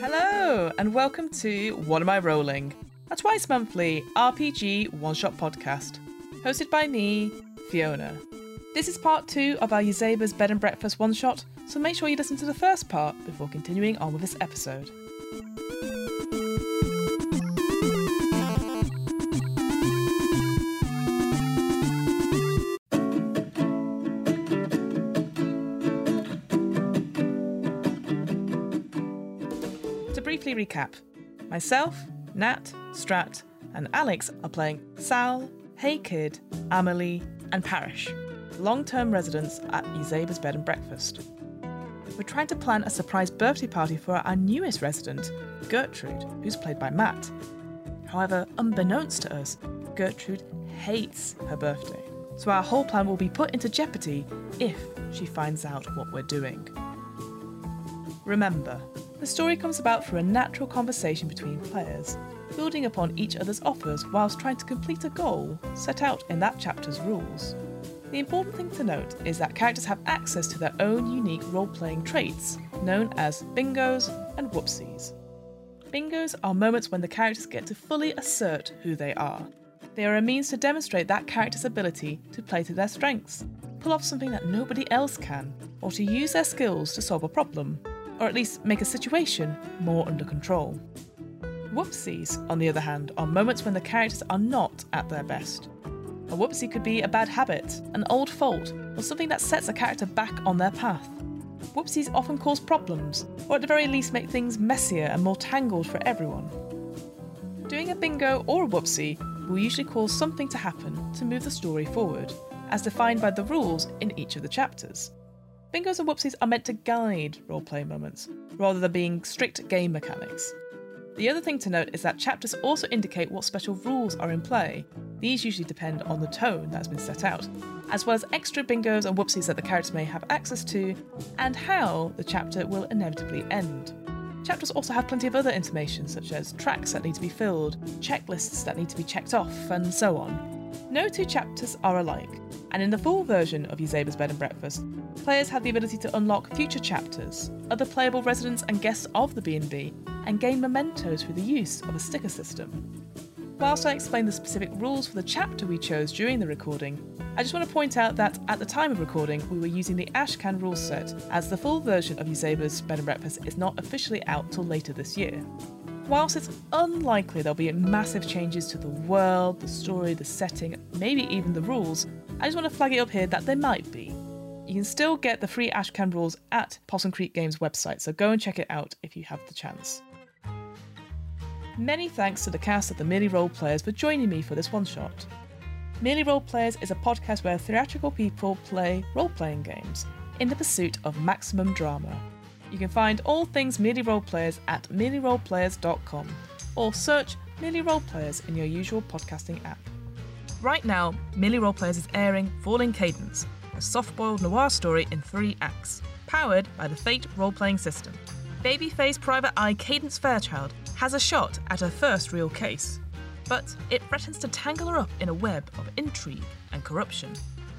Hello, and welcome to What Am I Rolling? A twice monthly RPG one shot podcast, hosted by me, Fiona. This is part two of our Yazeba's Bed and Breakfast one shot, so make sure you listen to the first part before continuing on with this episode. Recap, myself, Nat, Strat, and Alex are playing Sal, Hey Kid, Amelie, and Parish, long term residents at Yazeba's Bed and Breakfast. We're trying to plan a surprise birthday party for our newest resident, Gertrude, who's played by Matt. However, unbeknownst to us, Gertrude hates her birthday, so our whole plan will be put into jeopardy if she finds out what we're doing. Remember, the story comes about through a natural conversation between players, building upon each other's offers whilst trying to complete a goal set out in that chapter's rules. The important thing to note is that characters have access to their own unique role playing traits, known as bingos and whoopsies. Bingos are moments when the characters get to fully assert who they are. They are a means to demonstrate that character's ability to play to their strengths, pull off something that nobody else can, or to use their skills to solve a problem, or at least make a situation more under control. Whoopsies, on the other hand, are moments when the characters are not at their best. A whoopsie could be a bad habit, an old fault, or something that sets a character back on their path. Whoopsies often cause problems, or at the very least make things messier and more tangled for everyone. Doing a bingo or a whoopsie will usually cause something to happen to move the story forward, as defined by the rules in each of the chapters. Bingos and whoopsies are meant to guide roleplay moments, rather than being strict game mechanics. The other thing to note is that chapters also indicate what special rules are in play. These usually depend on the tone that's been set out, as well as extra bingos and whoopsies that the characters may have access to, and how the chapter will inevitably end. Chapters also have plenty of other information, such as tracks that need to be filled, checklists that need to be checked off, and so on. No two chapters are alike, and in the full version of Yazeba's Bed and Breakfast, players have the ability to unlock future chapters, other playable residents and guests of the B&B, and gain mementos through the use of a sticker system. Whilst I explain the specific rules for the chapter we chose during the recording, I just want to point out that at the time of recording, we were using the Ashcan rule set, as the full version of Yazeba's Bed and Breakfast is not officially out till later this year. Whilst it's unlikely there'll be massive changes to the world, the story, the setting, maybe even the rules, I just want to flag it up here that there might be. You can still get the free Ashcan rules at Possum Creek Games website, so go and check it out if you have the chance. Many thanks to the cast of the Merely Role Players for joining me for this one shot. Merely Role Players is a podcast where theatrical people play role playing games in the pursuit of maximum drama. You can find all things Merely Role Players at merelyroleplayers.com or search Merely Role Players in your usual podcasting app. Right now, Merely Role Players is airing Falling Cadence, a soft boiled noir story in three acts, powered by the Fate role playing system. Babyface Private Eye Cadence Fairchild has a shot at her first real case, but it threatens to tangle her up in a web of intrigue and corruption.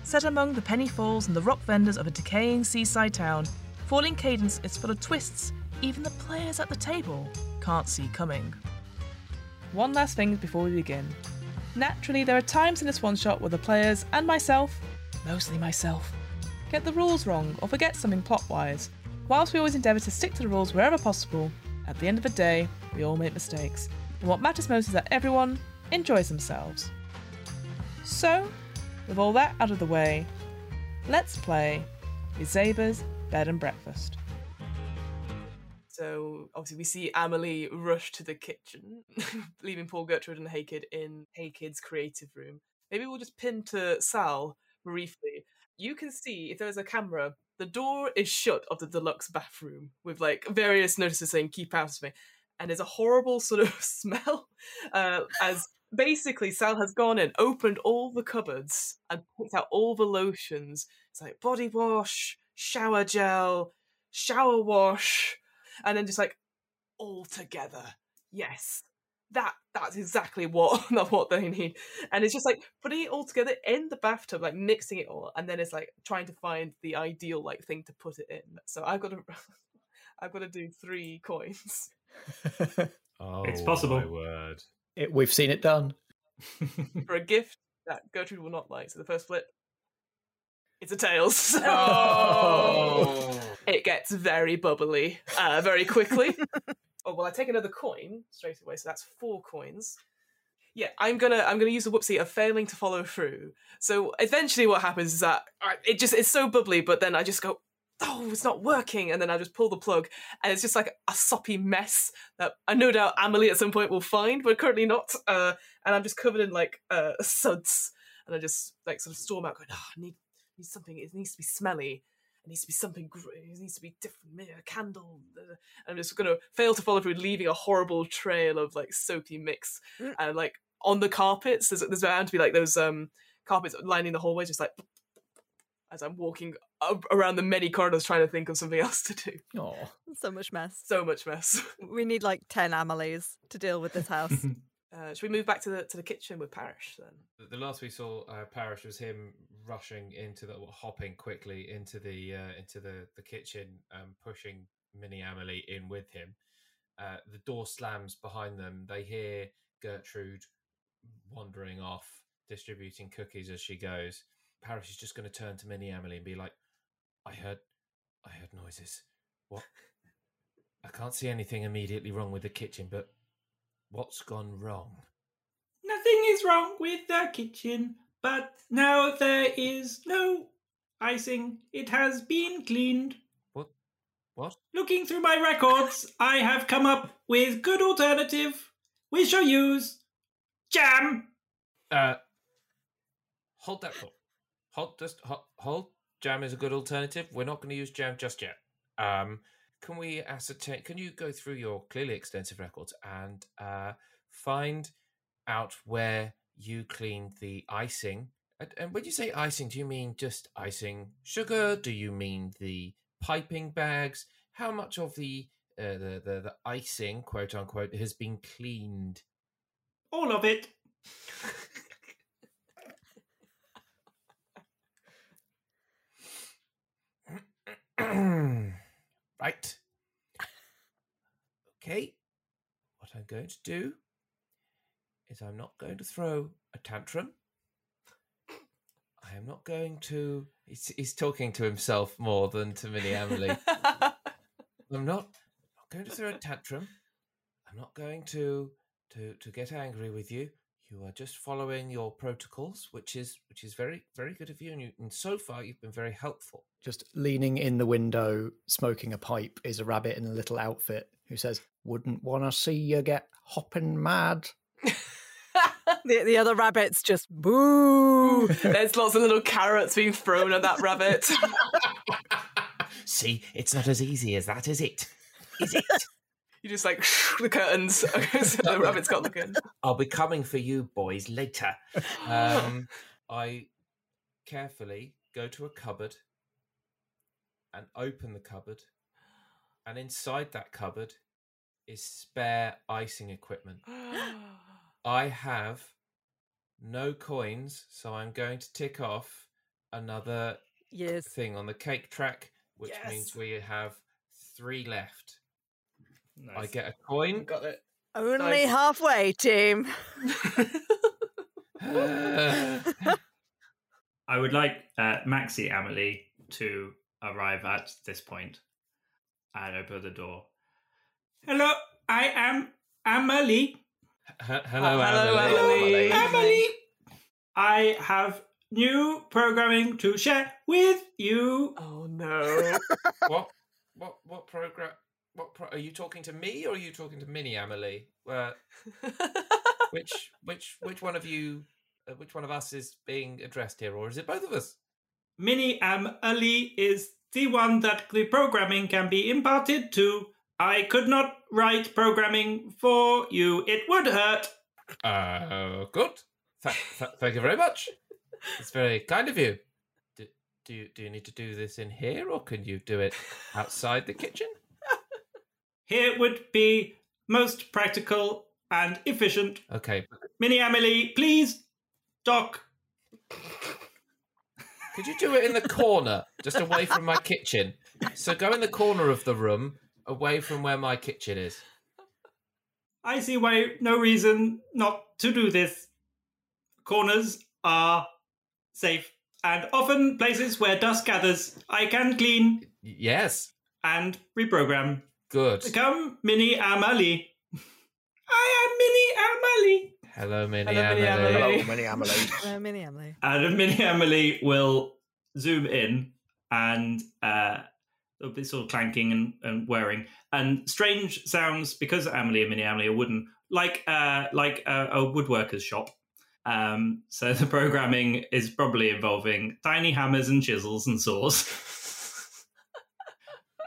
Set among the penny falls and the rock vendors of a decaying seaside town, Falling Cadence is full of twists even the players at the table can't see coming. One last thing before we begin. Naturally, there are times in this one shot where the players and myself, mostly myself, get the rules wrong or forget something plot wise. Whilst we always endeavour to stick to the rules wherever possible, at the end of the day, we all make mistakes. And what matters most is that everyone enjoys themselves. So, with all that out of the way, let's play Yazeba's Bed and Breakfast. So obviously we see Amelie rush to the kitchen, leaving Paul Gertrude and Hey Kid in Hey Kid's creative room. Maybe we'll just pin to Sal briefly. You can see if there's a camera, the door is shut of the deluxe bathroom with like various notices saying "keep out of me," and there's a horrible sort of smell uh, as basically Sal has gone in, opened all the cupboards, and picked out all the lotions. It's like body wash, shower gel, shower wash, and then just like all together. Yes, that that's exactly what not what they need and it's just like putting it all together in the bathtub like mixing it all and then it's like trying to find the ideal like thing to put it in so i've got to i've got to do three coins Oh, It's possible. My word. It, we've seen it done. for a gift that gertrude will not like so the first flip it's a tails so Oh. it gets very bubbly uh, very quickly. oh well, I take another coin straight away, so that's four coins. Yeah, I'm gonna I'm gonna use the whoopsie of failing to follow through. So eventually, what happens is that it just it's so bubbly, but then I just go, oh, it's not working, and then I just pull the plug, and it's just like a soppy mess that I no doubt Amelie at some point will find, but currently not. Uh, and I'm just covered in like uh, suds, and I just like sort of storm out, going, oh, I need need something. It needs to be smelly. It needs to be something. It needs to be different. Maybe a candle. uh, I'm just gonna fail to follow through, leaving a horrible trail of like soapy mix, Mm. and like on the carpets. There's there's bound to be like those um carpets lining the hallways, just like as I'm walking a- around the many corridors, trying to think of something else to do. Oh, So much mess. So much mess. We need like 10 Amelies to deal with this house. Uh, should we move back to the to the kitchen with Parish then? The- last we saw uh, Parish was him rushing into the hopping quickly into the uh, into the the kitchen, um, pushing Minnie Amelie in with him. Uh, the door slams behind them. They hear Gertrude wandering off, distributing cookies as she goes. Parish is just going to turn to Minnie Amelie and be like, "I heard, I heard noises. What? I can't see anything immediately wrong with the kitchen, but what's gone wrong?" Nothing is wrong with the kitchen, but now there is no icing. It has been cleaned. What? What? Looking through my records, I have come up with good alternative. We shall use jam. Uh, hold that thought. Hold just hold, hold. Jam is a good alternative. We're not going to use jam just yet. Um, can we ascertain? Can you go through your clearly extensive records and uh, find out where you cleaned the icing? And, and when you say icing, do you mean just icing sugar? Do you mean the piping bags? How much of the uh, the, the the icing, quote unquote, has been cleaned? All of it. right. Okay. What I'm going to do is I'm not going to throw a tantrum. I am not going to. He's, he's talking to himself more than to Minnie Emily. I'm not, not going to throw a tantrum. I'm not going to to to get angry with you. You are just following your protocols, which is which is very very good of you, and, you, and so far you've been very helpful. just leaning in the window, smoking a pipe, is a rabbit in a little outfit who says, "Wouldn't want to see you get hopping mad." the, the other rabbits just boo. There's lots of little carrots being thrown at that rabbit. See, it's not as easy as that, is it? Is it? You just like the curtains. so the rabbit's got the curtains. I'll be coming for you boys later. Um, I carefully go to a cupboard and open the cupboard, and inside that cupboard is spare icing equipment. I have no coins, so I'm going to tick off another Yes. thing on the cake track, which means we have three left. I get a coin. Got it. Only Nice. halfway, team. I would like uh, Maxi Amelie to arrive at this point and open the door. Hello, I am Amelie. H- hello, hello, Amelie. Amelie. Amelie. I have new programming to share with you. oh no. what? What? What program? What pro- are you talking to me or are you talking to Minnie Amelie? Uh, which which which one of you? Uh, which one of us is being addressed here, or is it both of us? Mini Amelie is the one that the programming can be imparted to. I could not write programming for you. It would hurt. Uh, good. Th- th- thank you very much. It's very kind of you. Do, do you do you need to do this in here, or can you do it outside the kitchen? Here would be most practical. and efficient. Okay. Mini Emily, please Doc. Could you do it in the corner, just away from my kitchen? So go in the corner of the room, away from where my kitchen is. I see why no reason not to do this. Corners are safe and often places where dust gathers. I can clean Yes. and reprogram. Good. Come, Mini Amali. I am Mini Amali. Hello, Minnie Hello, Minnie Emily. Emily. Hello, Minnie Emily. Uh, Mini Emily. And Mini Emily will zoom in and uh, there'll be sort of clanking and, and whirring and strange sounds because Emily and Mini Emily are wooden, like uh, like a, a woodworker's shop. Um, so the programming is probably involving tiny hammers and chisels and saws,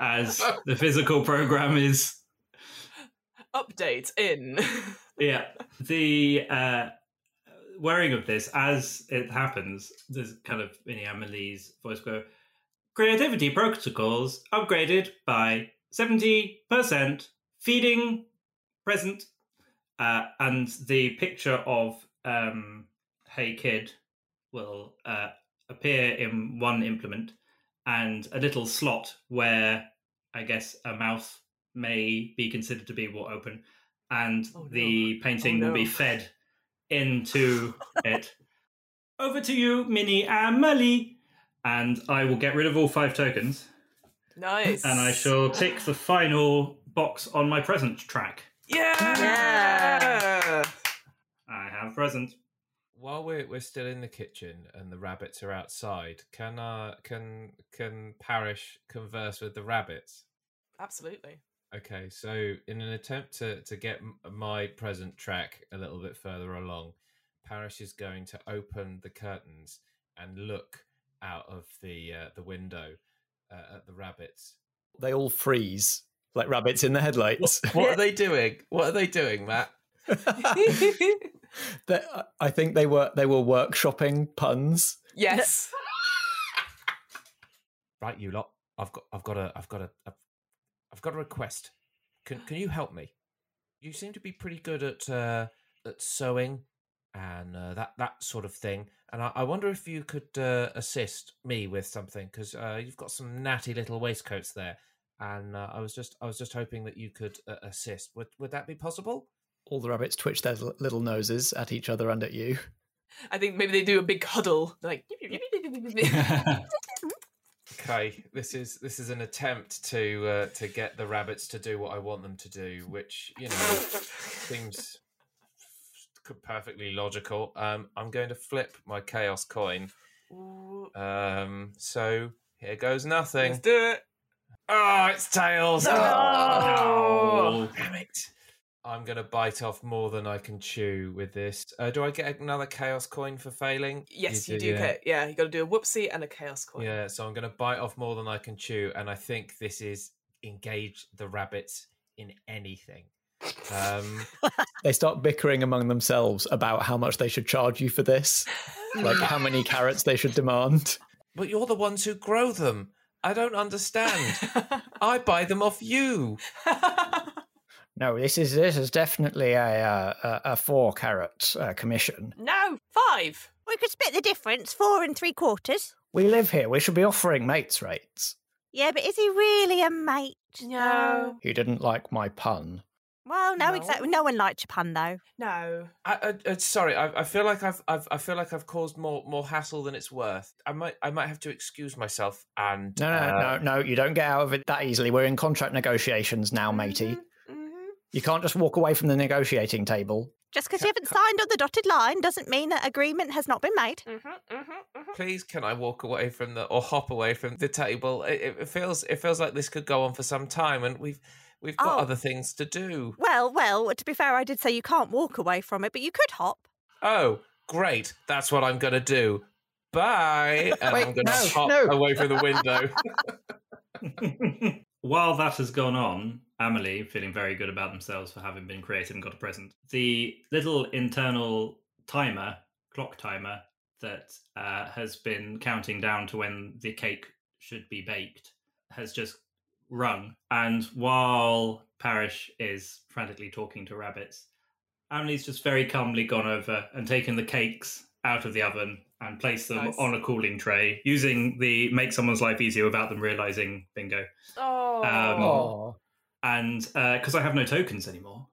as the physical program is. Update in. yeah. The uh wearing of this as it happens there's kind of Minnie Emily's voice go creativity protocols upgraded by 70% feeding present. Uh, and the picture of um hey kid will uh, appear in one implement and a little slot where i guess a mouth may be considered to be what open and Oh, no. the painting Oh, will be fed into it. Over to you, Minnie Emily. And I will get rid of all five tokens, Nice. and I shall tick the final box on my present track. Yeah. Yeah. I have present. While we're we're still in the kitchen and the rabbits are outside, can uh can can Parish converse with the rabbits? Absolutely. Okay, so in an attempt to, to get my present track a little bit further along, Parish is going to open the curtains and look out of the uh, the window uh, at the rabbits. They all freeze like rabbits in the headlights. What are they doing? What are they doing, Matt? They- I think they were they were workshopping puns. yes. Right, you lot. I've got I've got a I've got a, a I've got a request. Can can you help me? You seem to be pretty good at uh, at sewing and uh, that that sort of thing. And I, I wonder if you could uh, assist me with something because uh, you've got some natty little waistcoats there, and uh, I was just I was just hoping that you could uh, assist. Would would that be possible? All the rabbits twitch their little noses at each other and at you. I think maybe they do a big huddle. Like, Okay, this is this is an attempt to uh, to get the rabbits to do what I want them to do, which you know seems perfectly logical. Um, I'm going to flip my chaos coin. Um, so here goes nothing. let's do it. Oh, it's tails. No. Oh. Damn it! I'm going to bite off more than I can chew with this. Uh, do I get another chaos coin for failing? Yes, you, do. yeah. Get, yeah, you got to do a whoopsie and a chaos coin. Yeah, so I'm going to bite off more than I can chew, and I think this is engage the rabbits in anything. Um, They start bickering among themselves about how much they should charge you for this, like how many carrots they should demand. but you're the ones who grow them. I don't understand. I buy them off you. No, this is this is definitely a uh, a, a four carat uh, commission. no, five. We could split the difference, four and three quarters. We live here. We should be offering mates rates. Yeah, but is he really a mate? No. He didn't like my pun. Well, no, No. exactly. No one liked your pun, though. No. I, I, I sorry, I, I feel like I've, I've I feel like I've caused more more hassle than it's worth. I might I might have to excuse myself and No, no, uh, no, no. You don't get out of it that easily. We're in contract negotiations now, matey. You can't just walk away from the negotiating table. Just because you haven't signed on the dotted line doesn't mean that agreement has not been made. Mhm, mhm, mhm. Please, can I walk away from the or hop away from the table? It, it- it feels it feels like this could go on for some time, and we've we've got Oh. other things to do. Well, well, to be fair, I did say you can't walk away from it, but you could hop. Oh, great! That's what I'm gonna do. Bye, and Wait, I'm gonna no, hop no. away from the window. While that has gone on, Amelie, feeling very good about themselves for having been creative and got a present, the little internal timer, clock timer, that uh, has been counting down to when the cake should be baked has just rung. And while Parish is frantically talking to rabbits, Amelie's just very calmly gone over and taken the cakes out of the oven and place them Nice. on a cooling tray using the make someone's life easier without them realizing bingo. Oh. Um, Oh, And because I have no tokens anymore,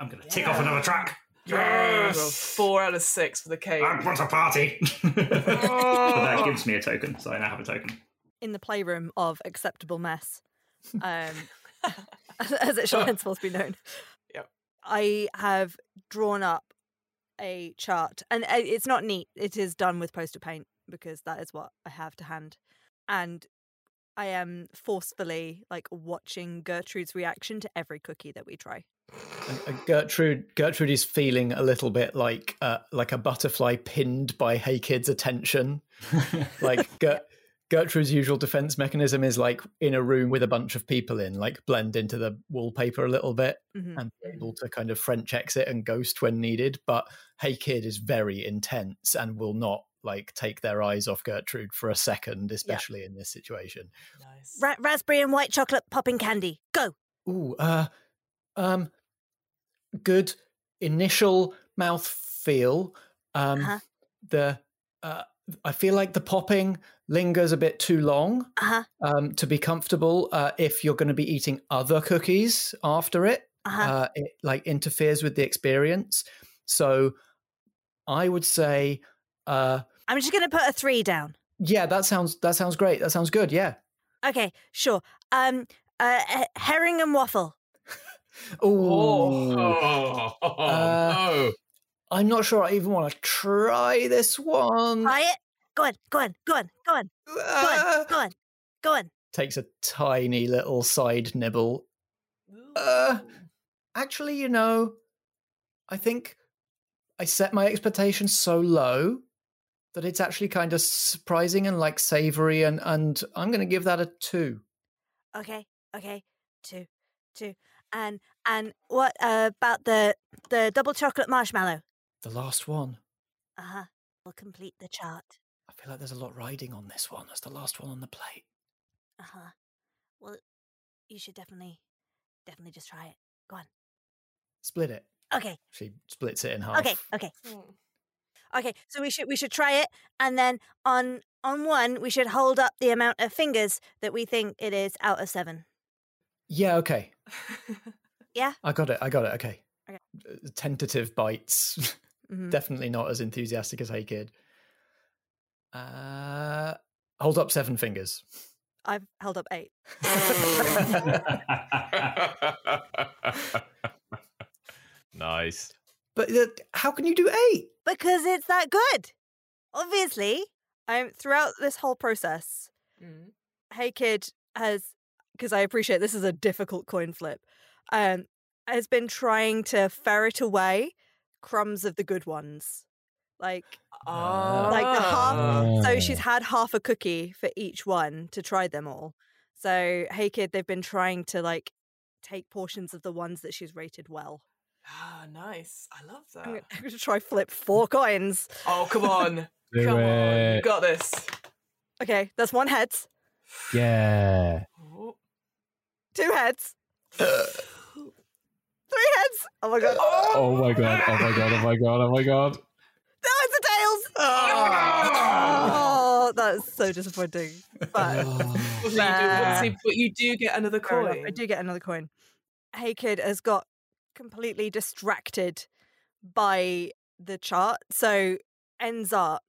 I'm going to tick off another track. Well, Four out of six for the cake. I want a party. so that gives me a token. So I now have a token. In the playroom of acceptable mess, um, as it shall henceforth be known. Yep. I have drawn up a chart, and uh, it's not neat. It is done with poster paint because that is what I have to hand, and I am forcefully like watching Gertrude's reaction to every cookie that we try. and- and Gertrude. Gertrude is feeling a little bit like uh, like a butterfly pinned by Hey Kid's attention. Like Ger- Gertrude's usual defense mechanism is like in a room with a bunch of people in, like blend into the wallpaper a little bit Mhm. and be able to kind of French exit and ghost when needed. But Hey Kid is very intense and will not like take their eyes off Gertrude for a second, especially in this situation. Nice. Ra- raspberry and white chocolate popping candy. Go. Ooh, uh, um, good initial mouth feel. Um, Uh-huh. the uh, I feel like the popping lingers a bit too long Uh huh. um, to be comfortable. Uh, if you're going to be eating other cookies after it, Uh huh. uh, it like interferes with the experience. So, I would say, uh, I'm just gonna put a three down. yeah, that sounds that sounds great. That sounds good. Yeah. Okay, sure. Um, uh, herring and waffle. Ooh. Oh, Uh, no. I'm not sure I even want to try this one. Try it. Go on. Go on. Go on. Go on. Go on. Go on. Go on. Takes a tiny little side nibble. Uh, Actually, you know, I think I set my expectations so low that it's actually kind of surprising and like savory, and and I'm going to give that a two. Okay. Okay. Two. Two. And and what uh, about the the double chocolate marshmallow? The last one. Uh huh. We'll complete the chart. I feel like there's a lot riding on this one. That's the last one on the plate. Uh huh. Well, you should definitely, definitely just try it. Go on. Split it. Okay. She splits it in half. Okay. Okay. Mm. Okay. So we should we should try it, and then on on one we should hold up the amount of fingers that we think it is out of seven. Yeah. Okay. Yeah? I got it. I got it. Okay. Okay. Uh, Tentative bites. Mhm. Definitely not as enthusiastic as Hey Kid. Uh, hold up seven fingers. I've held up eight. nice. But uh, how can you do eight? Because it's that good. Obviously. Um, throughout this whole process, Mm. Hey Kid has, because I appreciate this is a difficult coin flip, um, has been trying to ferret away crumbs of the good ones. Like, Ah. like the half. So Oh. she's had half a cookie for each one to try them all. So, Hey Kid, they've been trying to like take portions of the ones that she's rated well. Ah, nice. I love I'm that. gonna, I'm gonna try flip four coins. Oh, come on. Do come on. You got this. Okay, that's one heads, Yeah. Oh. two heads, three heads. Oh my god! Oh my god. Oh my god. Oh my god. Oh my god. No, it's a tails. Oh, that's so disappointing. But Well, so you do, but you do get another coin. I do get another coin. Hey Kid has got completely distracted by the chart, so ends up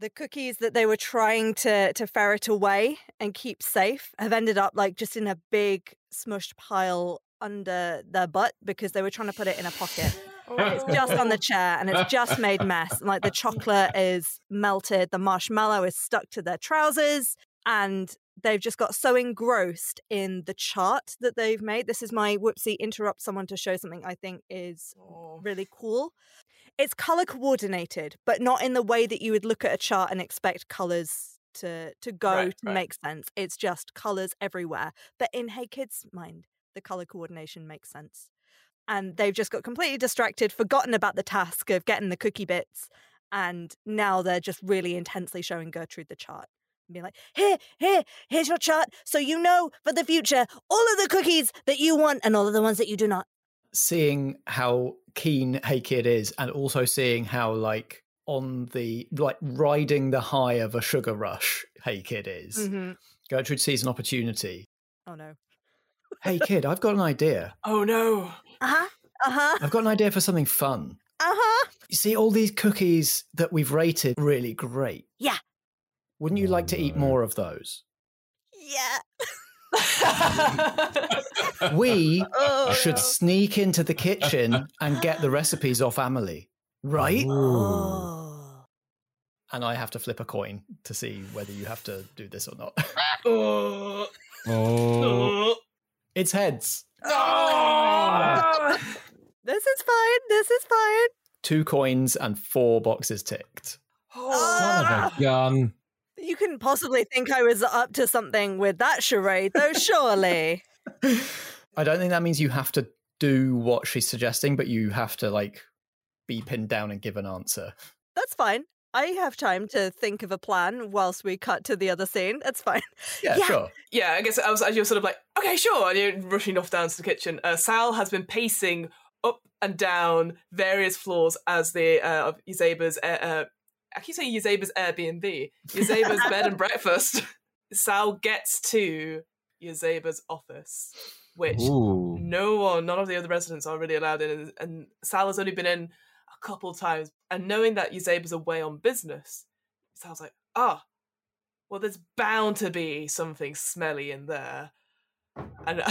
the cookies that they were trying to to ferret away and keep safe have ended up like just in a big smushed pile under their butt because they were trying to put it in a pocket. It's just on the chair and it's just made mess. And, like the chocolate is melted, the marshmallow is stuck to their trousers, and they've just got so engrossed in the chart that they've made. This is my whoopsie interrupt someone to show something I think is Oh. really cool. It's color coordinated, but not in the way that you would look at a chart and expect colors to to go Right, to right. make sense. It's just colors everywhere. But in Hey Kids' mind, the color coordination makes sense. And they've just got completely distracted, forgotten about the task of getting the cookie bits, and now they're just really intensely showing Gertrude the chart. And being like, here, here, here's your chart, so you know for the future all of the cookies that you want and all of the ones that you do not. seeing how keen Hey Kid is, and also seeing how like on the like riding the high of a sugar rush Hey Kid is, Mhm. Gertrude sees an opportunity. Oh no. Hey Kid, I've got an idea. Oh no. Uh huh. Uh huh. I've got an idea for something fun. Uh huh. You see all these cookies that we've rated really great. Yeah. Wouldn't you like to eat more of those? Yeah. We Oh. should sneak into the kitchen and get the recipes off Amelie. Right? Oh. And I have to flip a coin to see whether you have to do this or not. oh. Oh, it's heads. Oh. This is fine. This is fine. Two coins and four boxes ticked. son of a ah! gun. You couldn't possibly think I was up to something with that charade, though, surely. I don't think that means you have to do what she's suggesting, but you have to like be pinned down and give an answer. That's fine. I have time to think of a plan whilst we cut to the other scene. That's fine. Yeah, Yeah. sure. yeah, I guess I was as you're sort of like, okay, sure, and you're rushing off down to the kitchen. Uh, Sal has been pacing up and down various floors as the uh, of Yazeba's. Uh, uh, I keep saying Yazeba's Airbnb, Yazeba's bed and breakfast. Sal gets to Yazeba's office, which Ooh. no one, none of the other residents are really allowed in, and, and Sal has only been in a couple times. And knowing that Yazeba's away on business, Sal's like, ah, well, there's bound to be something smelly in there. And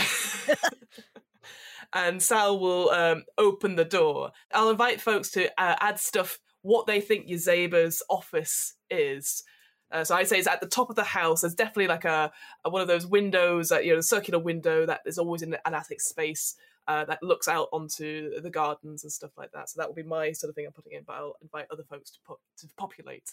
and Sal will um, open the door. I'll invite folks to uh, add stuff what they think Yazeba's office is. Uh, so I'd say it's at the top of the house. There's definitely like a, a one of those windows, that you know, circular window that is always in an attic space uh, that looks out onto the gardens and stuff like that. So that will be my sort of thing I'm putting in. But I'll invite other folks to put to populate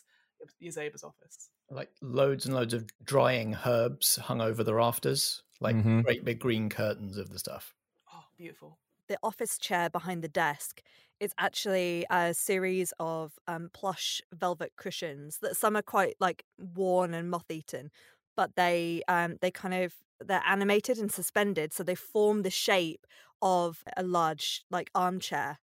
Yazeba's office. Like loads and loads of drying herbs hung over the rafters, like Mhm. great big green curtains of the stuff. Oh, beautiful. The office chair behind the desk is actually a series of um, plush velvet cushions that some are quite like worn and moth-eaten, but they um, they kind of they're animated and suspended, so they form the shape of a large like armchair.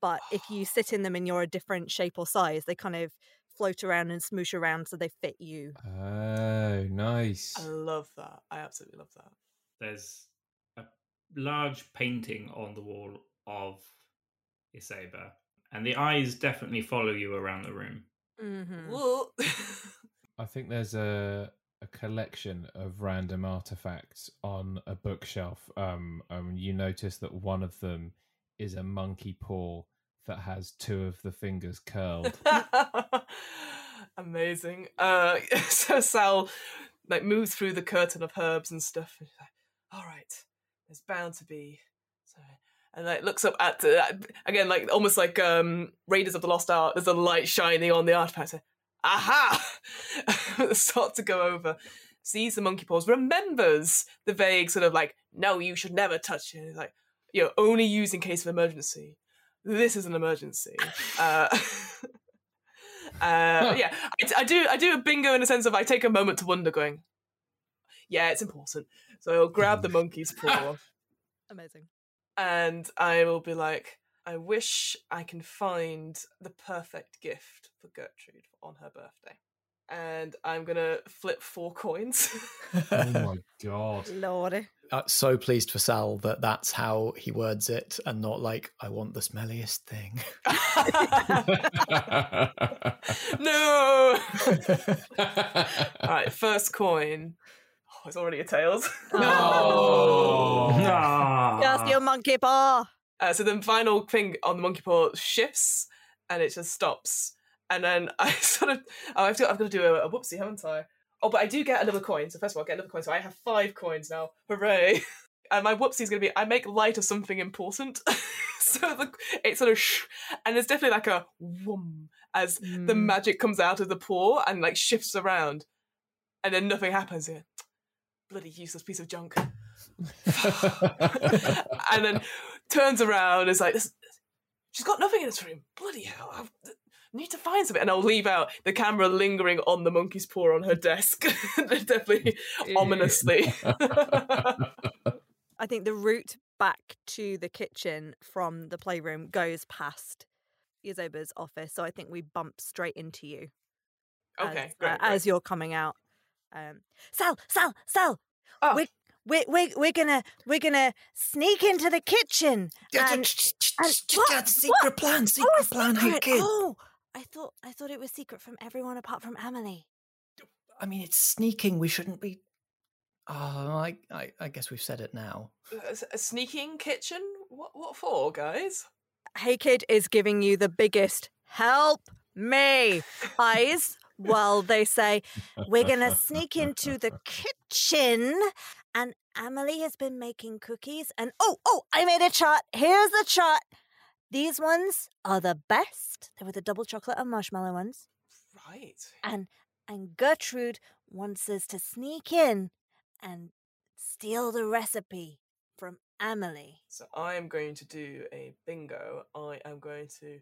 But if you sit in them and you're a different shape or size, they kind of float around and smoosh around so they fit you. Oh, nice. I love that. I absolutely love that. There's a large painting on the wall of Yazeba, and the eyes definitely follow you around the room. Mm-hmm. I think there's a a collection of random artifacts on a bookshelf. Um, um, you notice that one of them is a monkey paw that has two of the fingers curled. Amazing. Uh, so Sal like moves through the curtain of herbs and stuff. And like, All right, there's bound to be. So, and like looks up at the, again, like almost like um Raiders of the Lost Ark. There's a light shining on the artifact. Aha! Start to go over. Sees the monkey paws. Remembers the vague sort of like, no, you should never touch it. It's like, you know, only use in case of emergency. This is an emergency. Uh, uh, yeah, I, I do. I do a bingo in a sense of I take a moment to wonder, going, yeah, it's important. So I'll grab the monkey's paw Amazing. and I will be like, I wish I can find the perfect gift for Gertrude on her birthday. And I'm gonna flip four coins. oh my god! Lordy. Uh, so pleased for Sal that that's how he words it and not like, I want the smelliest thing. no. All right, first coin. Oh, it's already a tails. no. Ah. Just your monkey paw. Uh, so the final thing on the monkey paw shifts and it just stops. And then I sort of, oh, I've got, I've got to do a, a whoopsie, haven't I? Oh, but I do get another coin. So first of all, I get another coin. So I have five coins now. Hooray! And my whoopsie is going to be I make light of something important. so the, it sort of, sh- and there's definitely like a whoom as the Mm. magic comes out of the paw and like shifts around. And then nothing happens. Yeah. Bloody useless piece of junk. and then turns around. Is like, this, she's got nothing in this room. Bloody hell! I need to find something. And I'll leave out the camera lingering on the monkey's paw on her desk, definitely ominously. I I think the route back to the kitchen from the playroom goes past Yazeba's office. So I think we bump straight into you. Okay, as, great, uh, great. as you're coming out. Um, Sal, Sal, Sal. Oh. We're, we're, we're, we're gonna we're gonna sneak into the kitchen. and- and- what? That's secret What? plan, secret oh, plan. Hey, secret. kid. Oh, I thought I thought it was secret from everyone apart from Emily. I mean, it's sneaking. We shouldn't be. Oh, I, I, I guess we've said it now. A, s- a sneaking kitchen? What, what for, guys? Hey Kid is giving you the biggest help me eyes while they say we're gonna sneak into the kitchen and Emily has been making cookies and oh oh I made a chart. Here's the chart. These ones are the best. They were the double chocolate and marshmallow ones. Right. And and Gertrude wants us to sneak in and steal the recipe from Emily. So I am going to do a bingo. I am going to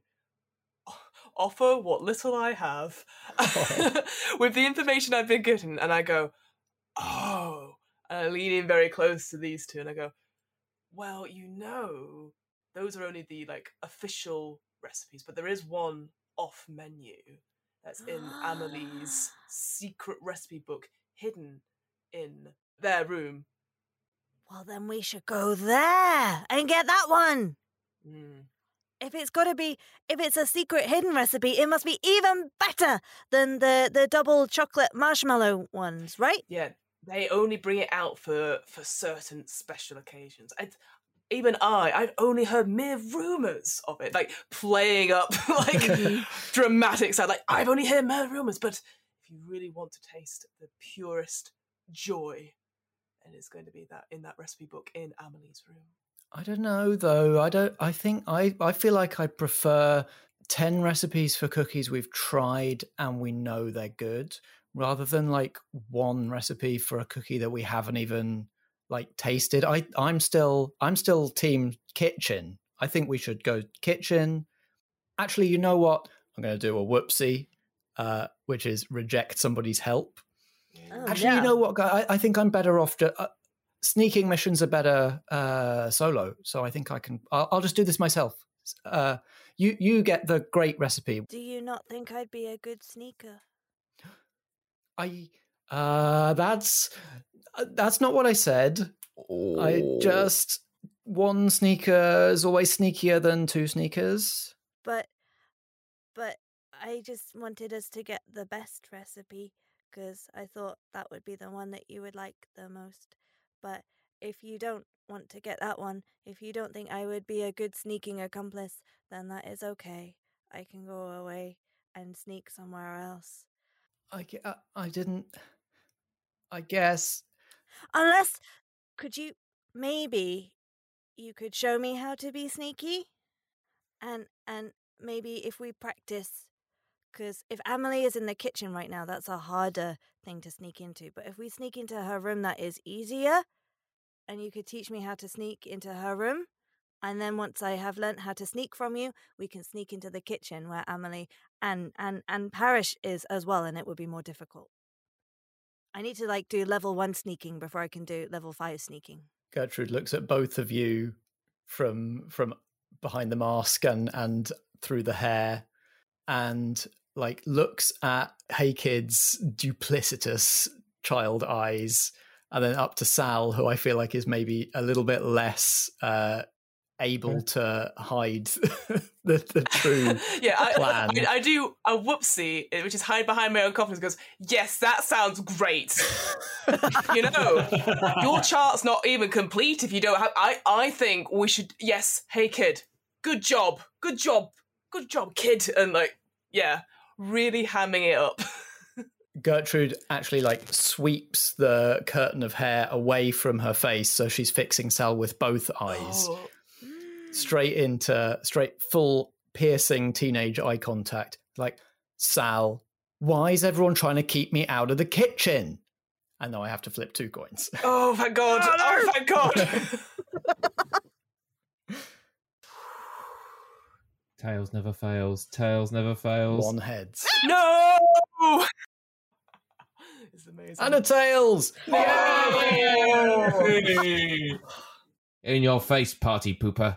offer what little I have with the information I've been given, and I go, oh, and I lean in very close to these two, and I go, well, you know, those are only the like official recipes, but there is one off menu that's in Amelie's secret recipe book hidden in their room. Well, then we should go there and get that one. Mm. If it's got to be, if it's a secret hidden recipe, it must be even better than the the double chocolate marshmallow ones, right? Yeah, they only bring it out for for certain special occasions. And even I, I've only heard mere rumors of it, like playing up like mm-hmm. dramatic sound. Like I've only heard mere rumors, but if you really want to taste the purest joy, and it is going to be that in that recipe book in Amelie's room. I don't know though. I don't. I think I. I feel like I prefer ten recipes for cookies we've tried and we know they're good, rather than like one recipe for a cookie that we haven't even like tasted. I. I'm still. I'm still team kitchen. I think we should go kitchen. Actually, you know what? I'm going to do a whoopsie, uh, which is reject somebody's help. Oh, Actually, yeah. you know what, guy? I, I think I'm better off. To, uh, sneaking missions are better uh, solo, so I think I can. I'll, I'll just do this myself. Uh, you you get the great recipe. Do you not think I'd be a good sneaker? I uh, that's uh, that's not what I said. I just one sneaker is always sneakier than two sneakers. But, but I just wanted us to get the best recipe because I thought that would be the one that you would like the most. But if you don't want to get that one, if you don't think I would be a good sneaking accomplice, then that is okay. I can go away and sneak somewhere else. I uh, I didn't. I guess Unless, could you maybe you could show me how to be sneaky, and and maybe if we practice, because if Emily is in the kitchen right now, that's a harder thing to sneak into. But if we sneak into her room, that is easier, and you could teach me how to sneak into her room. And then once I have learnt how to sneak from you, we can sneak into the kitchen where Emily and and and Parish is as well, and it would be more difficult. I need to like do level one sneaking before I can do level five sneaking. Gertrude looks at both of you from from behind the mask and and through the hair, and like looks at Hey Kid's duplicitous child eyes, and then up to Sal, who I feel like is maybe a little bit less uh, able to hide the the true yeah, I, plan. I, I do a whoopsie, which is hide behind my own confidence. Goes, yes, that sounds great. you know, your chart's not even complete if you don't have. I, I think we should. Yes, hey kid, good job, good job, good job, kid, and like, yeah, really hamming it up. Gertrude actually like sweeps the curtain of hair away from her face, so she's fixing Sal with both eyes. Oh, straight into straight full piercing teenage eye contact. Like, Sal, why is everyone trying to keep me out of the kitchen? And now I have to flip two coins. oh, thank God! Oh, thank God! Tails never fails. Tails never fails. One heads. no. It's amazing. And a tails! Oh! In your face, party pooper.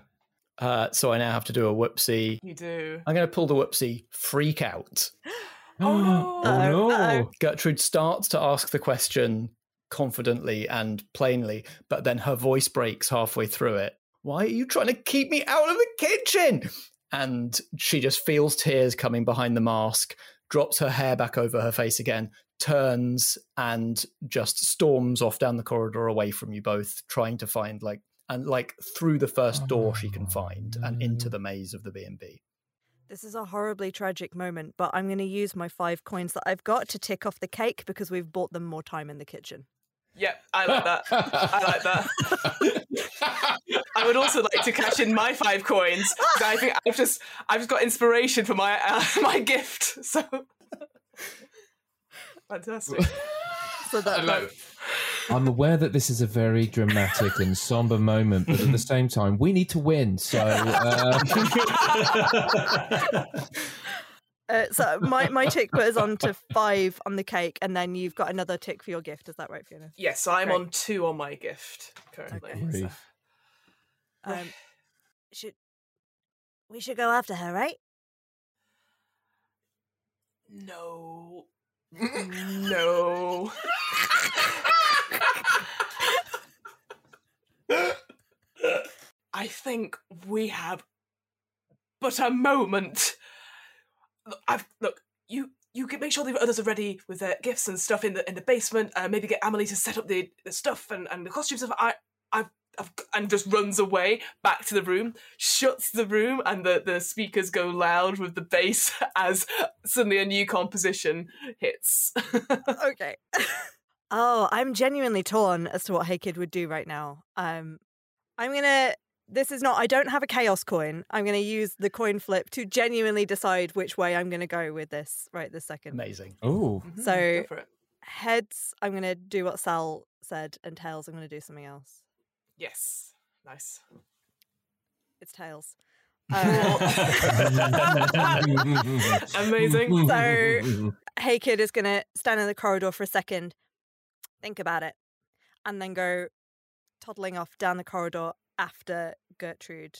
Uh, so I now have to do a whoopsie. You do. I'm going to pull the whoopsie freak out. Oh, no. oh no! Uh-oh. Gertrude starts to ask the question confidently and plainly, but then her voice breaks halfway through it. Why are you trying to keep me out of the kitchen? And she just feels tears coming behind the mask, drops her hair back over her face again, turns and just storms off down the corridor away from you both, trying to find like and like through the first door she can find and into the maze of the B&B. This is a horribly tragic moment, but I'm going to use my five coins that I've got to tick off the cake because we've bought them more time in the kitchen. Yep, I like that. I like that. I would also like to cash in my five coins. I think I've just I've just got inspiration for my uh, my gift. So fantastic. So that, I love it. I'm aware that this is a very dramatic and somber moment, but at the same time, we need to win. So, uh, uh, so my my tick put us on to five on the cake, and then you've got another tick for your gift. Is that right, Fiona? Yes, I'm Great. on two on my gift currently. Okay. so- Um, Should we should go after her, right? No. No. I think we have but a moment. Look, I've, look you you can make sure the others are ready with their gifts and stuff in the in the basement. Uh, maybe get Amelie to set up the, the stuff and, and the costumes. Of I I've, I've and just runs away back to the room, shuts the room, and the the speakers go loud with the bass as suddenly a new composition hits. okay. oh, I'm genuinely torn as to what Hey Kid would do right now. Um, I'm gonna. This is not. I don't have a chaos coin. I'm gonna use the coin flip to genuinely decide which way I'm gonna go with this right this second. Amazing. oh, So- Go for it. Heads, I'm gonna do what Sal said, and tails, I'm gonna do something else. Yes, nice. It's tails. Uh, Amazing. So- hey Kid is gonna stand in the corridor for a second, think about it, and then go toddling off down the corridor after Gertrude.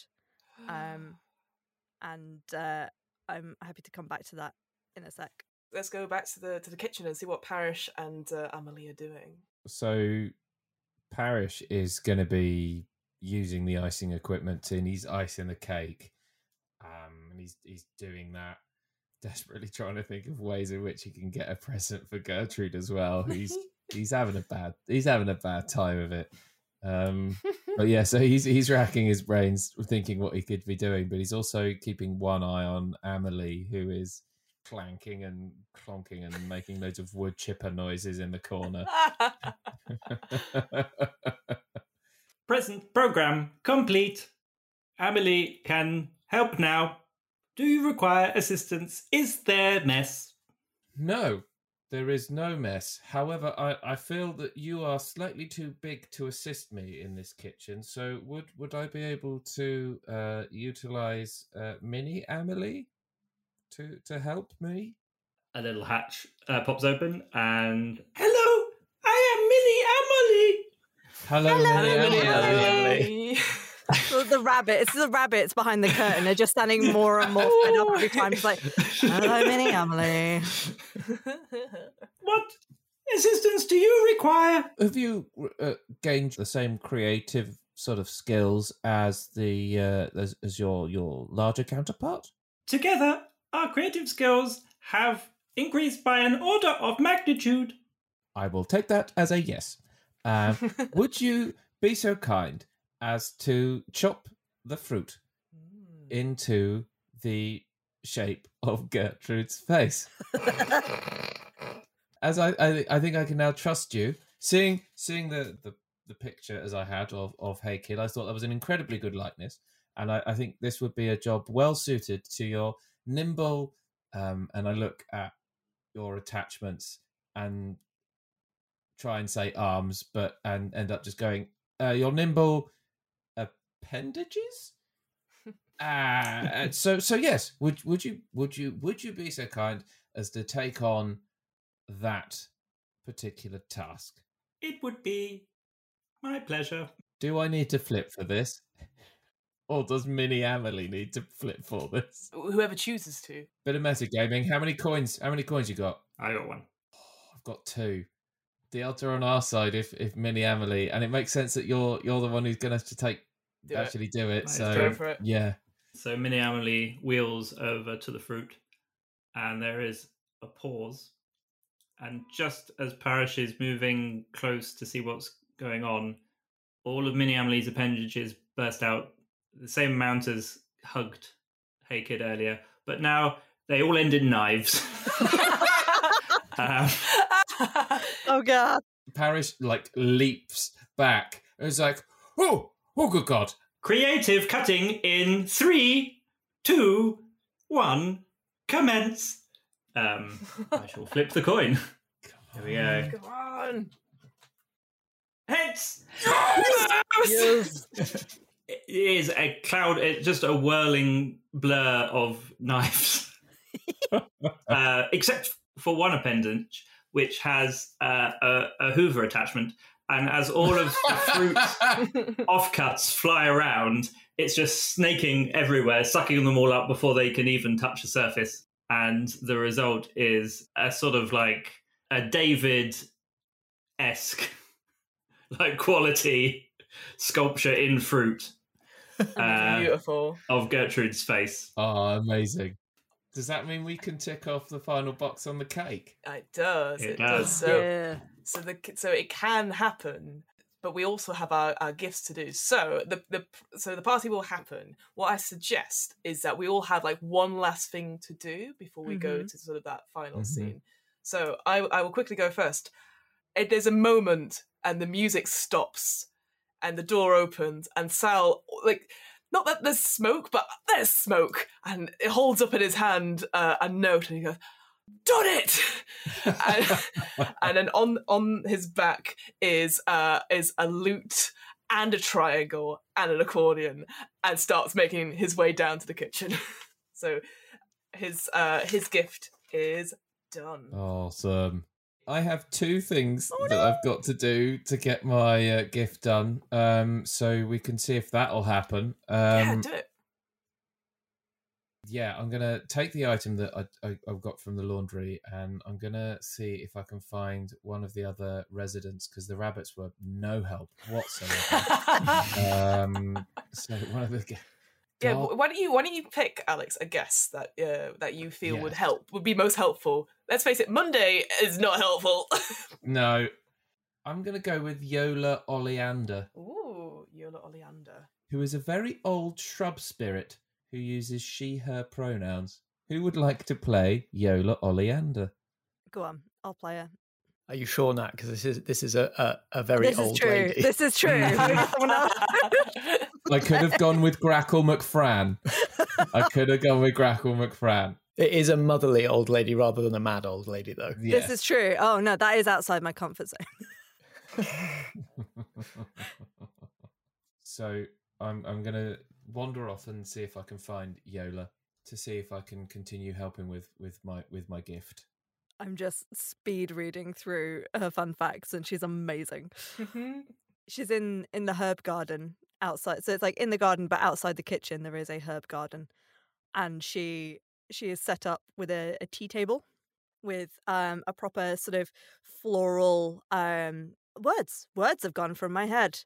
Um, and uh, I'm happy to come back to that in a sec. Let's go back to the to the kitchen and see what Parish and uh, Amelie are doing. so Parish is going to be using the icing equipment and he's icing the cake. Um, and he's he's doing that, desperately trying to think of ways in which he can get a present for Gertrude as well. He's he's having a bad he's having a bad time of it. Um, but yeah, so he's he's racking his brains thinking what he could be doing, but he's also keeping one eye on Amelie, who is clanking and clonking and making loads of wood chipper noises in the corner. Present program complete. Amelie can help now. Do you require assistance? Is there mess? no, there is no mess. However, I, I feel that you are slightly too big to assist me in this kitchen. So would would I be able to uh, utilize uh, Mini Amelie to to help me? A little hatch uh, pops open and hello, I Hello, Hello, Mini Mini Amelie. Amelie. So the rabbits, the rabbits behind the curtain They're just standing more and more fed up every time. It's like, hello, Mini Amelie. What assistance do you require? Have you uh, gained the same creative sort of skills as the uh, as, as your your larger counterpart? Together, our creative skills have increased by an order of magnitude. I will take that as a yes. Um, would you be so kind as to chop the fruit into the shape of Gertrude's face? As I, I, I think I can now trust you. Seeing, seeing the, the, the picture as I had of of Hey Kid, I thought that was an incredibly good likeness, and I, I think this would be a job well suited to your nimble. Um, and I look at your attachments and try and say arms, but and end up just going uh, your nimble appendages. Uh, so so yes, would would you would you would you be so kind as to take on that particular task? It would be my pleasure. Do I need to flip for this? Or does Mini Amelie need to flip for this? Whoever chooses to. Bit of metagaming. How many coins? How many coins you got? I got one. Oh, I've got two. The odds are on our side if if Mini Amelie, and it makes sense that you're you're the one who's going to have to take Do it. actually do it. Nice. So Go for it. yeah, So Mini Amelie wheels over to the fruit, and there is a pause. And just as Parish is moving close to see what's going on, all of Mini Amelie's appendages burst out, the same amount as hugged Hey Kid earlier, but now they all end in knives. um, Oh god. Parish like leaps back. It's like oh oh good god. creative cutting in three, two, one, commence. Um, I shall flip the coin. Here we go. Come on. Heads. Yes. It is a cloud. It's just a whirling blur of knives, uh, except for one appendage, which has uh, a, a Hoover attachment. And as all of the fruit offcuts fly around, it's just snaking everywhere, sucking them all up before they can even touch the surface. And the result is a sort of like a David esque, like quality sculpture in fruit uh, Beautiful. of Gertrude's face. Oh, amazing. Does that mean we can tick off the final box on the cake? It does. It It, does. does. So, yeah. so the so it can happen, but we also have our, our gifts to do. So the the so the party will happen. What I suggest is that we all have like one last thing to do before we go Mhm. to sort of that final Mhm. scene. So I I will quickly go first. It, there's a moment and the music stops and the door opens and Sal like not that there's smoke, but there's smoke, and it holds up in his hand uh, a note, and he goes, "Done it!" and, and then on on his back is uh is a lute and a triangle and an accordion, and starts making his way down to the kitchen. so his uh his gift is done. Awesome. I have two things Oh, that I've got to do to get my uh, gift done. Um, so we can see if that'll happen. yeah, Um, do it. yeah, I'm gonna take the item that I, I, I've got from the laundry, and I'm gonna see if I can find one of the other residents because the rabbits were no help whatsoever. um, so one of the Yeah, Gar- why don't you why don't you pick Alex a guess that uh, that you feel would help would be most helpful? Let's face it, Monday is not helpful. no, I'm gonna go with Yola Oleander, Ooh, Yola Oleander. who is a very old shrub spirit who uses she/her pronouns. Who would like to play Yola Oleander? Go on. I'll play it. Are you sure, Nat? Because this is this is a a, a very this old is true. lady. This is true. Have we got someone else? I could have gone with Grackle McFran. I could have gone with Grackle McFran. It is a motherly old lady rather than a mad old lady, though. This is true. Oh no, that is outside my comfort zone. so I'm I'm gonna wander off and see if I can find Yola to see if I can continue helping with with my with my gift. I'm just speed reading through her fun facts, and she's amazing. She's in in the herb garden outside, so it's like in the garden, but outside the kitchen there is a herb garden, and she she is set up with a, a tea table with um a proper sort of floral um words. Words have gone from my head.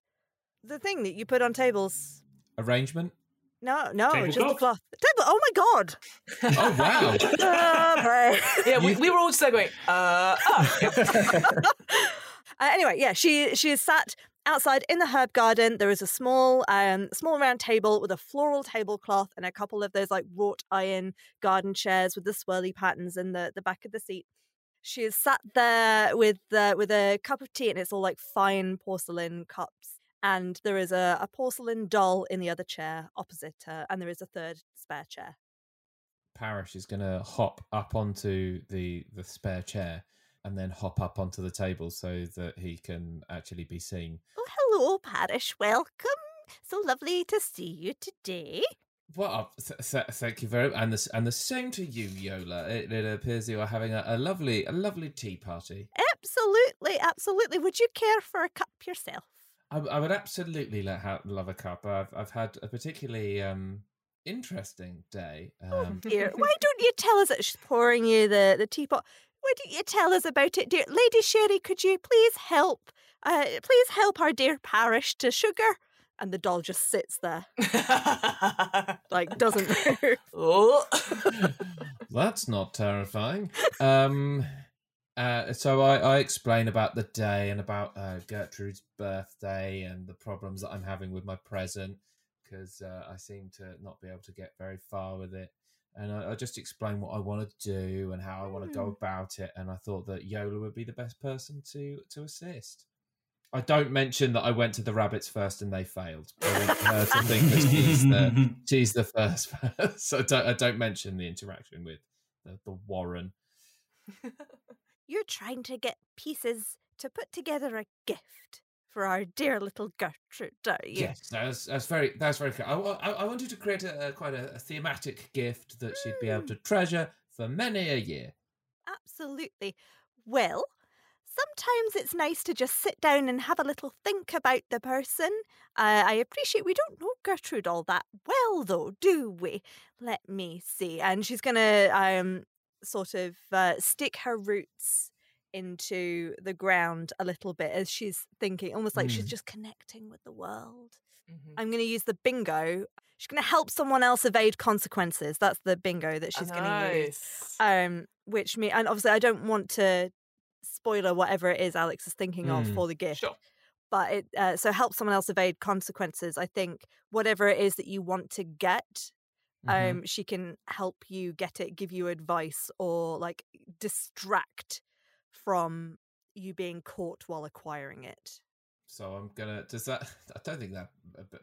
The thing that you put on tables. Arrangement. No, no, just a Tablecloth? cloth. Table. Oh my god. Oh wow! Right. Yeah, we, we were all just there going, uh, oh. Uh, anyway, yeah, she she is sat outside in the herb garden. There is a small um small round table with a floral tablecloth and a couple of those like wrought iron garden chairs with the swirly patterns in the the back of the seat. She is sat there with uh, with a cup of tea and it's all like fine porcelain cups. And there is a, a porcelain doll in the other chair opposite her, and there is a third spare chair. Parish is gonna hop up onto the the spare chair and then hop up onto the table so that he can actually be seen. Oh, hello, Parish. Welcome. So lovely to see you today. Well, th- th- thank you very and the and the same to you, Yola. It, it appears you are having a, a lovely a lovely tea party. Absolutely, absolutely. Would you care for a cup yourself? I, I would absolutely let ha- love a cup. I've I've had a particularly um interesting day. Um, Dear, why don't you tell us? She's pouring you the, the teapot. Why don't you tell us about it, dear Lady Sherry? Could you please help? Uh, please help our dear parish to sugar. And the doll just sits there, like doesn't move. oh. That's not terrifying. Um, uh, so I, I explain about the day and about uh, Gertrude's birthday and the problems that I'm having with my present because uh, I seem to not be able to get very far with it. And I, I just explain what I want to do and how I want to go about it. And I thought that Yola would be the best person to to assist. I don't mention that I went to the rabbits first and they failed. I want her to think that she's the she's the first. so I don't, I don't mention the interaction with the, the Warren. You're trying to get pieces to put together a gift for our dear little Gertrude, are you? Yes, that's that's very that's very clear. I, I, I wanted to create a, a quite a, a thematic gift that she'd be able to treasure for many a year. Absolutely. Well, sometimes it's nice to just sit down and have a little think about the person. Uh, I appreciate we don't know Gertrude all that well, though, do we? Let me see. And she's going to um, sort of uh, stick her roots into the ground a little bit as she's thinking, almost like she's Mm. just connecting with the world. Mhm. I'm going to use the bingo. She's going to help someone else evade consequences. That's the bingo that she's going to use um which me and obviously i don't want to spoiler whatever it is alex is thinking of Mm. for the gift Sure. but it uh, so help someone else evade consequences i think whatever it is that you want to get Mhm. um she can help you get it give you advice or like distract from you being caught while acquiring it So I'm gonna. Does that? I don't think that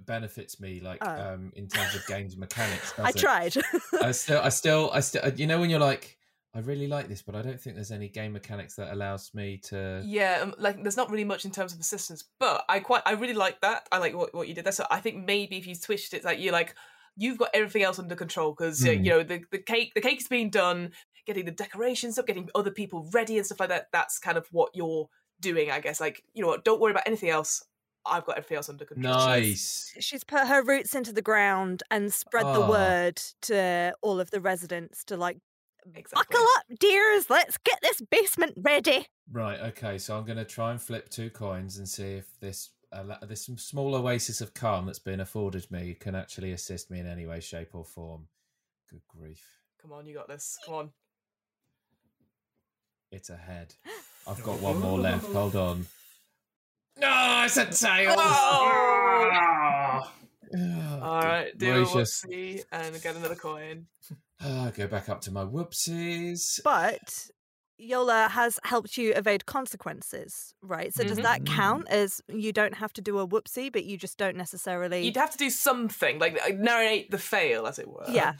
benefits me, like Oh. um, in terms of games mechanics. i it? tried I still, I still, I still. You know when you're like, I really like this, but I don't think there's any game mechanics that allows me to. Yeah, um, like there's not really much in terms of assistance, but I quite, I really like that. I like what, what you did there. So I think maybe if you switched it, like you're like, you've got everything else under control because Mm. you know the the cake, the cake's being done, getting the decorations up, getting other people ready and stuff like that. That's kind of what you're doing, I guess. Like you know what, don't worry about anything else. I've got everything else under control. Nice. she's put her roots into the ground and spread the Oh. word to all of the residents to like Exactly. buckle up dears let's get this basement ready Right. Okay. So I'm going to try and flip two coins and see if this uh, this small oasis of calm that's been afforded me can actually assist me in any way, shape, or form. Good grief! Come on, you got this. Come on. It's a head. I've got one more left. Hold on. No, I said tails. Oh! Oh, All good do a whoopsie and get another coin. Ah, go back up to my whoopsies. but yola has helped you evade consequences right so does Mhm. that count as you don't have to do a whoopsie but you just don't necessarily You'd have to do something, like uh, narrate the fail, as it were. yeah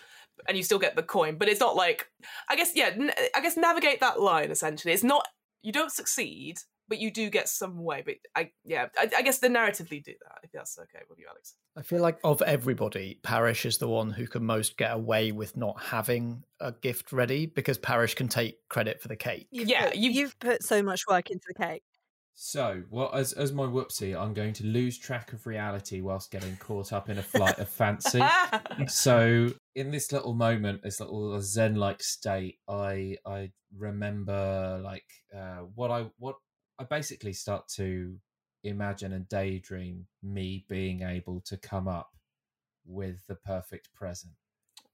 and you still get the coin. But it's not like I guess yeah, I guess navigate that line essentially. It's not you don't succeed, but you do get some way. But I yeah, I, I guess the narratively do that if that's okay with you, Alex. I feel like of everybody, Parish is the one who can most get away with not having a gift ready because Parish can take credit for the cake. You've Yeah, put, you've- you've put so much work into the cake So, well, as as my whoopsie, I'm going to lose track of reality whilst getting caught up in a flight of fancy. so in this little moment this little zen-like state i i remember like uh what i what i basically start to imagine and daydream me being able to come up with the perfect present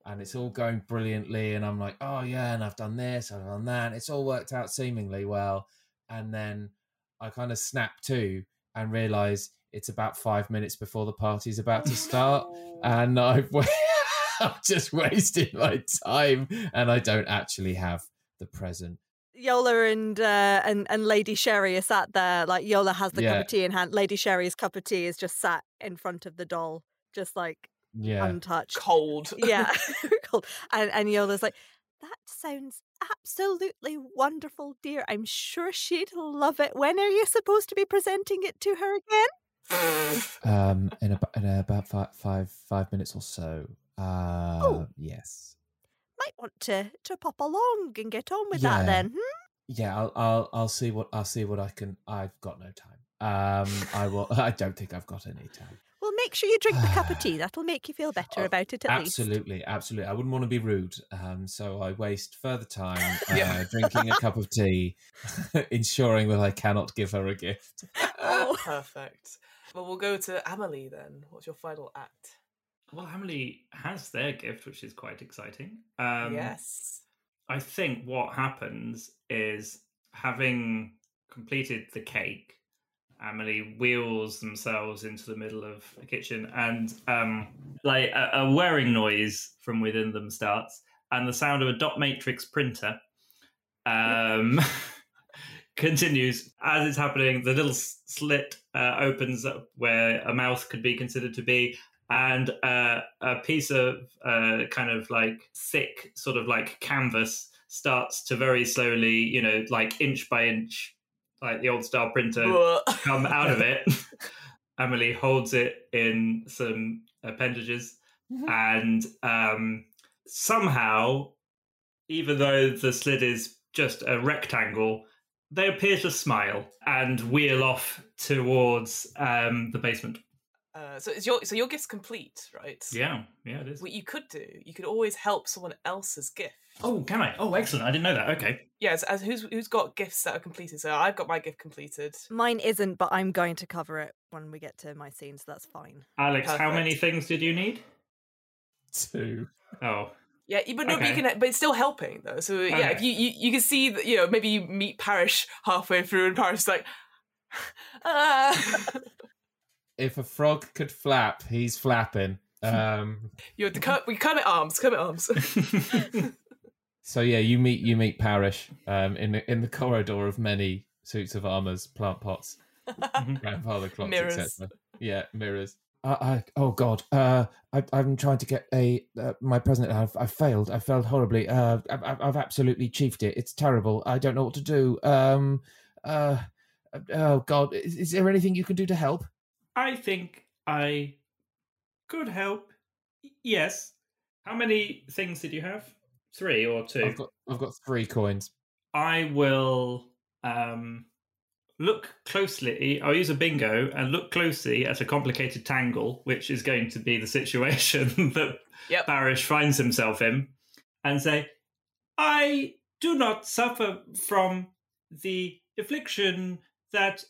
and it's all going brilliantly and i'm like oh yeah and i've done this i've done that and it's all worked out seemingly well and then i kind of snap to and realize it's about five minutes before the party's about to start and I've, I've just wasted my time and I don't actually have the present. Yola and uh, and and Lady Sherry are sat there. Like Yola has the cup of tea in hand. Lady Sherry's cup of tea is just sat in front of the doll, just like Yeah. untouched. cold. Yeah, cool. And and Yola's like, that sounds absolutely wonderful, dear. I'm sure she'd love it. When are you supposed to be presenting it to her again? Um, in about, in about five, five, five minutes or so. Uh, Oh. yes. Might want to to pop along and get on with Yeah. that then. Hmm? Yeah, I'll, I'll, I'll see what, I'll see what I can. I've got no time. Um, I will. I don't think I've got any time. Well, make sure you drink the cup of tea. That'll make you feel better Oh, about it at least. Absolutely, absolutely. I wouldn't want to be rude, um, so I waste further time uh, Yeah. drinking a cup of tea, ensuring that I cannot give her a gift. Oh. Perfect. Well, we'll go to Amelie then. What's your final act? Well, Amelie has their gift, which is quite exciting. Um, yes. I think what happens is having completed the cake, Amelie wheels themselves into the middle of the kitchen and um, like a, a whirring noise from within them starts and the sound of a dot matrix printer um, continues as it's happening the little slit uh, opens up where a mouth could be considered to be and uh, a piece of uh, kind of like thick sort of like canvas starts to very slowly you know like inch by inch like the old style printer come out of it. Amelie holds it in some appendages and um, somehow even though the slit is just a rectangle they appear to smile and wheel off towards um, the basement Uh, so is your so your gift's complete, right? yeah yeah it is What you could do, you could always help someone else's gift. oh can i oh excellent i didn't know that okay Yes, as who's who's got gifts that are completed. So I've got my gift completed. Mine isn't, but I'm going to cover it when we get to my scene, so that's fine. alex how many things did you need Two. oh Yeah, but no, but you Okay. can, but it's still helping though. So yeah, if you, you you can see that you know maybe you meet Parish halfway through, and Parish is like, ah. If a frog could flap, he's flapping. Um, You're to cut, we come at arms, come at arms. so yeah, you meet you meet Parish um, in the in the corridor of many suits of armors, plant pots, grandfather clocks, etc. Yeah, mirrors. I, I, oh God, uh, I, I'm trying to get a uh, my present. I've, I've failed. I failed horribly. Uh, I've, I've- I've absolutely chiefed it. It's terrible. I don't know what to do. Um, uh, oh God, is, is there anything you can do to help? I think I could help. Yes. How many things did you have? Three or 2 I've got I've got three coins. I will um, look closely. I'll use a bingo and look closely at a complicated tangle, which is going to be the situation that Yep. Parish finds himself in, and say, I do not suffer from the affliction that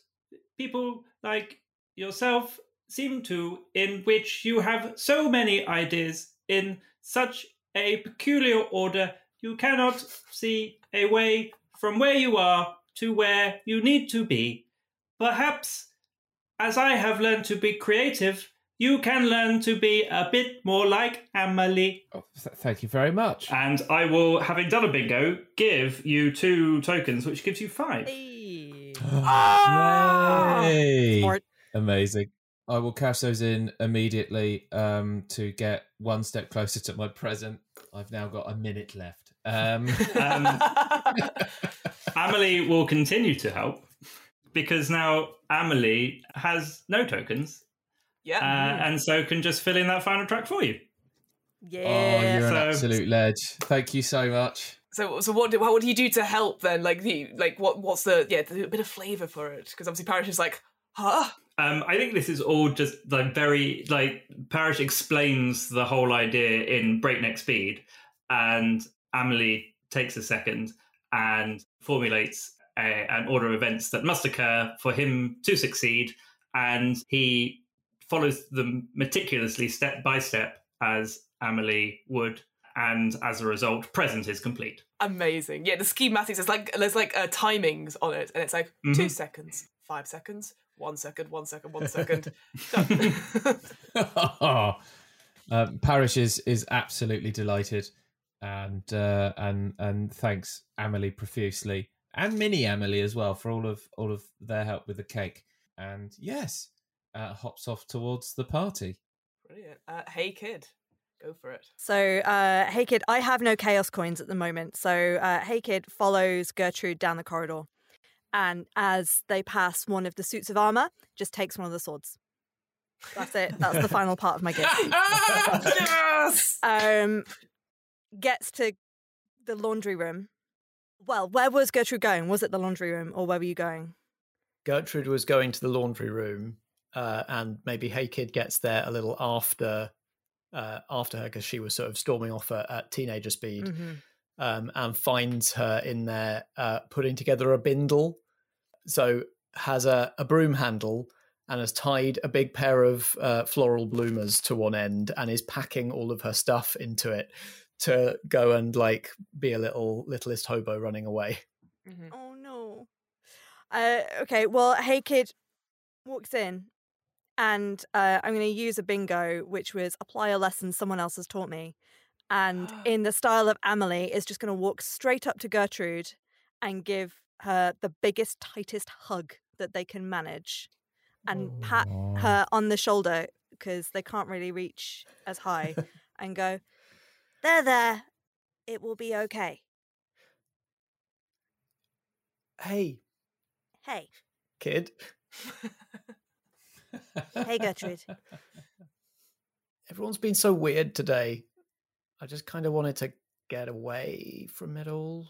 people like yourself seem to, in which you have so many ideas in such a peculiar order, you cannot see a way from where you are to where you need to be. Perhaps, as I have learned to be creative, you can learn to be a bit more like Amelie. Oh, th- thank you very much. And I will, having done a bingo, give you two tokens, which gives you five. Hey. Ah! Yay! Smart. Amazing. I will cash those in immediately um, to get one step closer to my present. I've now got a minute left. Um, Um, Amelie will continue to help because now Amelie has no tokens yeah. uh, and so can just fill in that final track for you. Yeah. Oh, you're an absolute ledge. Thank you so much. So, so what do what do you do to help then? Like the like what what's the yeah the, a bit of flavor for it? Because obviously Parish is like, huh? Um, I think this is all just like very like Parish explains the whole idea in breakneck speed, and Amelie takes a second and formulates a, an order of events that must occur for him to succeed, and he follows them meticulously step by step as Amelie would, and as a result, present is complete. Amazing. Yeah, the schematics is like there's like uh, timings on it, and it's like two Mhm. seconds, five seconds, one second, one second, one second. Done. um, Parish is is absolutely delighted, and uh, and and thanks Amelie profusely and Mini Amelie as well for all of all of their help with the cake. And yes, uh, hops off towards the party. Brilliant. Uh, hey kid, go for it. So, uh, Hey Kid, I have no chaos coins at the moment. So, uh, Hey Kid follows Gertrude down the corridor. And as they pass one of the suits of armor, just takes one of the swords. That's it. That's the final part of my gift. yes. Um, gets to the laundry room. Well, where was Gertrude going? Was it the laundry room or where were you going? Gertrude was going to the laundry room, uh, and maybe Hey Kid gets there a little after uh, after her because she was sort of storming off at, at teenager speed, Mhm. um, and finds her in there uh, putting together a bindle. So has a, a broom handle and has tied a big pair of uh, floral bloomers to one end and is packing all of her stuff into it to go and like be a little littlest hobo running away. Mhm. Oh no. Uh, okay, well, Hey Kid walks in, and uh, I'm going to use a bingo, which was apply a lesson someone else has taught me. And in the style of Amelie, is just going to walk straight up to Gertrude and give her the biggest, tightest hug that they can manage, and pat her on the shoulder because they can't really reach as high, and go, There, there. It will be okay. Hey, Hey, kid. Hey, Gertrude. Everyone's been so weird today. I just kind of wanted to get away from it all.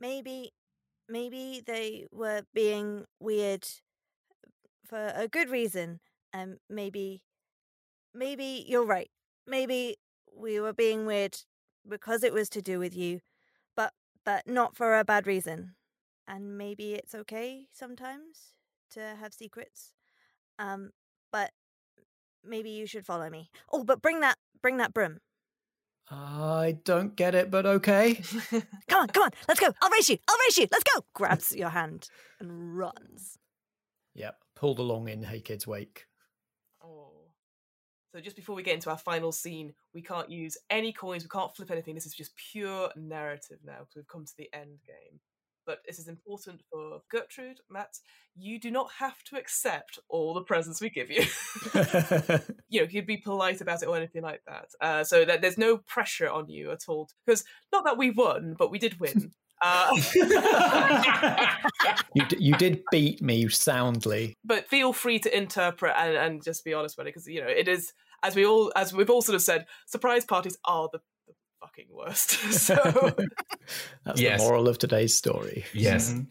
maybe, maybe they were being weird for a good reason. And maybe, maybe you're right. Maybe we were being weird because it was to do with you, but but not for a bad reason. And maybe it's okay sometimes to have secrets. Um, but maybe you should follow me. Oh, but bring that bring that broom. I don't get it, but okay. Come on, come on, let's go. I'll race you. I'll race you. Let's go. grabs your hand and runs. yep, pulled along in Hey Kid's wake. Oh. So just before we get into our final scene, we can't use any coins, we can't flip anything. This is just pure narrative now because we've come to the end game. But this is important for Gertrude, Matt. You do not have to accept all the presents we give you. you know, you'd be polite about it or anything like that. Uh, so that there's no pressure on you at all. Because not that we won, but we did win. Uh, you, d- you did beat me soundly. but feel free to interpret and, and just be honest with it because you know it is as we all as we've all sort of said surprise parties are the fucking worst so That's Yes. the moral of today's story. Yes. Mhm.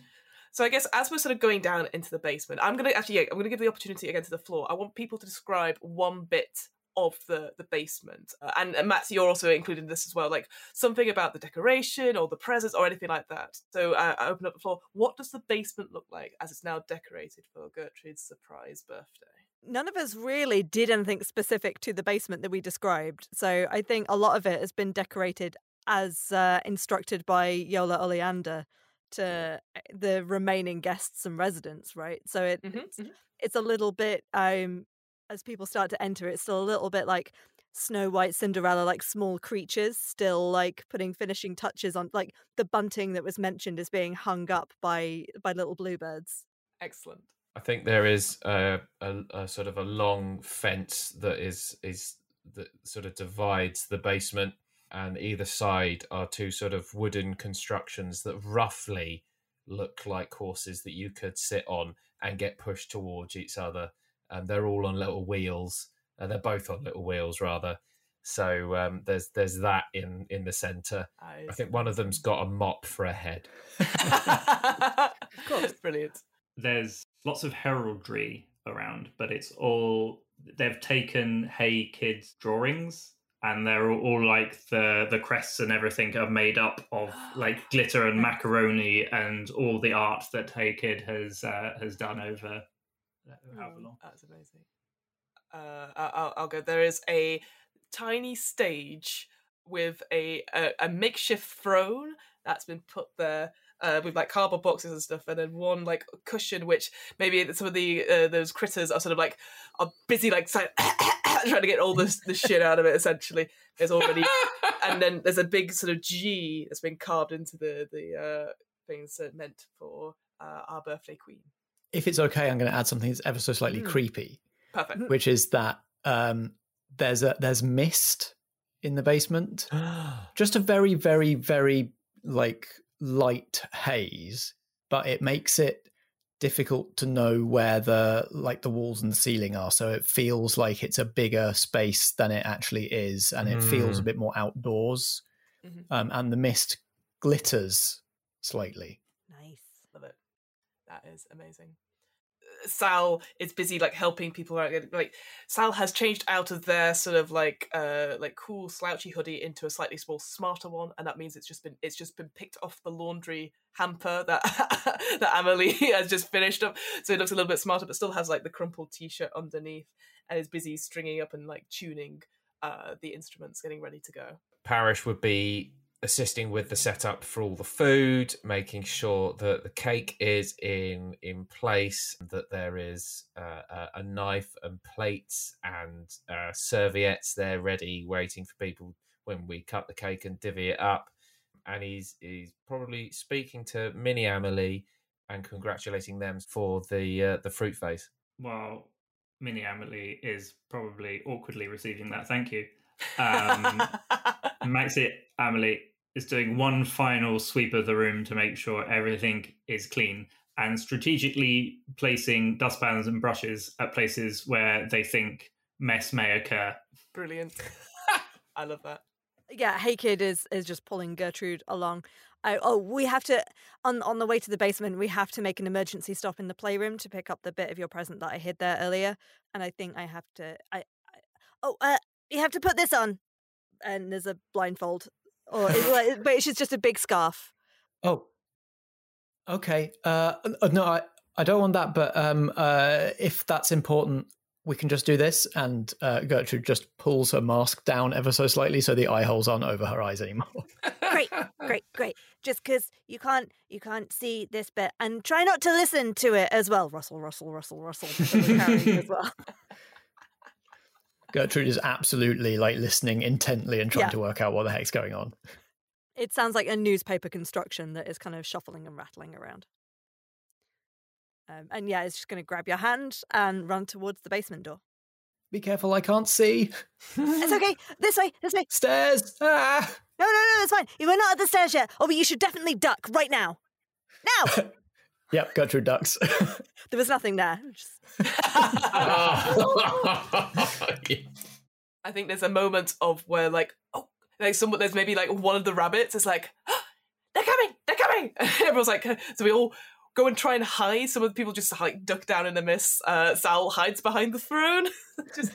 so i guess as we're sort of going down into the basement i'm gonna actually yeah, i'm gonna give the opportunity again to the floor i want people to describe one bit of the the basement uh, and, and matt you're also included in this as well like something about the decoration or the presents or anything like that so uh, i open up the floor what does the basement look like as it's now decorated for gertrude's surprise birthday None of us really did anything specific to the basement that we described. So I think a lot of it has been decorated as uh, instructed by Yola Oleander to uh, the remaining guests and residents, right? So it, Mhm, it's, it's a little bit, um, as people start to enter, it's still a little bit like Snow White, Cinderella, like small creatures, still like putting finishing touches on, like the bunting that was mentioned is being hung up by by little bluebirds. excellent I think there is a, a, a sort of a long fence that is is that sort of divides the basement, and either side are two sort of wooden constructions that roughly look like horses that you could sit on and get pushed towards each other. And they're all on little wheels. Uh, they're both on little wheels, rather. So um, there's there's that in in the centre. I think one of them's got a mop for a head. of course. brilliant There's lots of heraldry around, but it's all they've taken Hey Kids drawings and they're all, like the the crests and everything are made up of like glitter and macaroni and all the art that Hey Kid has uh, has done over however long. That's amazing. Uh, I'll, I'll go. There is a tiny stage with a, a a makeshift throne that's been put there uh, with like cardboard boxes and stuff, and then one like cushion, which maybe some of the uh, those critters are sort of like are busy like trying to get all this the shit out of it. Essentially, there's already, and then there's a big sort of G that's been carved into the the uh, things that meant for uh, our birthday queen. If it's okay, I'm going to add something that's ever so slightly Mm. creepy, Perfect. which is that um, there's a there's mist in the basement. just a very very very like light haze but it makes it difficult to know where the like the walls and the ceiling are so it feels like it's a bigger space than it actually is and it feels a Mm. bit more outdoors Mhm. um, and the mist glitters slightly Nice. Love it. That is amazing. Sal is busy like helping people out. Like Sal has changed out of their sort of like uh like cool slouchy hoodie into a slightly small smarter one, and that means it's just been it's just been picked off the laundry hamper that that Amelie has just finished up. So it looks a little bit smarter, but still has like the crumpled t-shirt underneath, and is busy stringing up and like tuning uh the instruments, getting ready to go. Parish would be assisting with the setup for all the food, making sure that the cake is in in place, that there is uh, a, knife and plates and uh, serviettes there ready, waiting for people when we cut the cake and divvy it up. And he's he's probably speaking to Mini Amelie and congratulating them for the uh, the fruit face. Well, Mini Amelie is probably awkwardly receiving that thank you. Um, Maxi Amelie is doing one final sweep of the room to make sure everything is clean and strategically placing dustpans and brushes at places where they think mess may occur. Brilliant. I love that. Yeah, Hey Kid is is just pulling Gertrude along. I, oh, we have to on on the way to the basement. We have to make an emergency stop in the playroom to pick up the bit of your present that I hid there earlier. And I think I have to. I, I oh, uh, you have to put this on. And there's a blindfold, or it, like, but it's just a big scarf. Oh, okay. Uh, uh, no, I, I don't want that. But um, uh, if that's important, we can just do this. And uh, Gertrude just pulls her mask down ever so slightly, so the eye holes aren't over her eyes anymore. great, great, great. Just because you can't, you can't see this bit, and try not to listen to it as well. Russell, Russell, Russell, Russell. as well. Gertrude is absolutely like listening intently and trying Yeah. to work out what the heck's going on. It sounds like a newspaper construction that is kind of shuffling and rattling around. Um, and yeah, it's just going to grab your hand and run towards the basement door. Be careful, I can't see. It's okay. This way, this way. Stairs! Ah! No, no, no, it's fine. We're not at the stairs yet. Oh, but you should definitely duck right now. Now. Yep, Gertrude ducks. There was nothing there. Just- I think there's a moment of where like oh like someone there's maybe like one of the rabbits is like they're coming they're coming and everyone's like so we all go and try and hide some of the people just like duck down in the mist uh Sal hides behind the throne just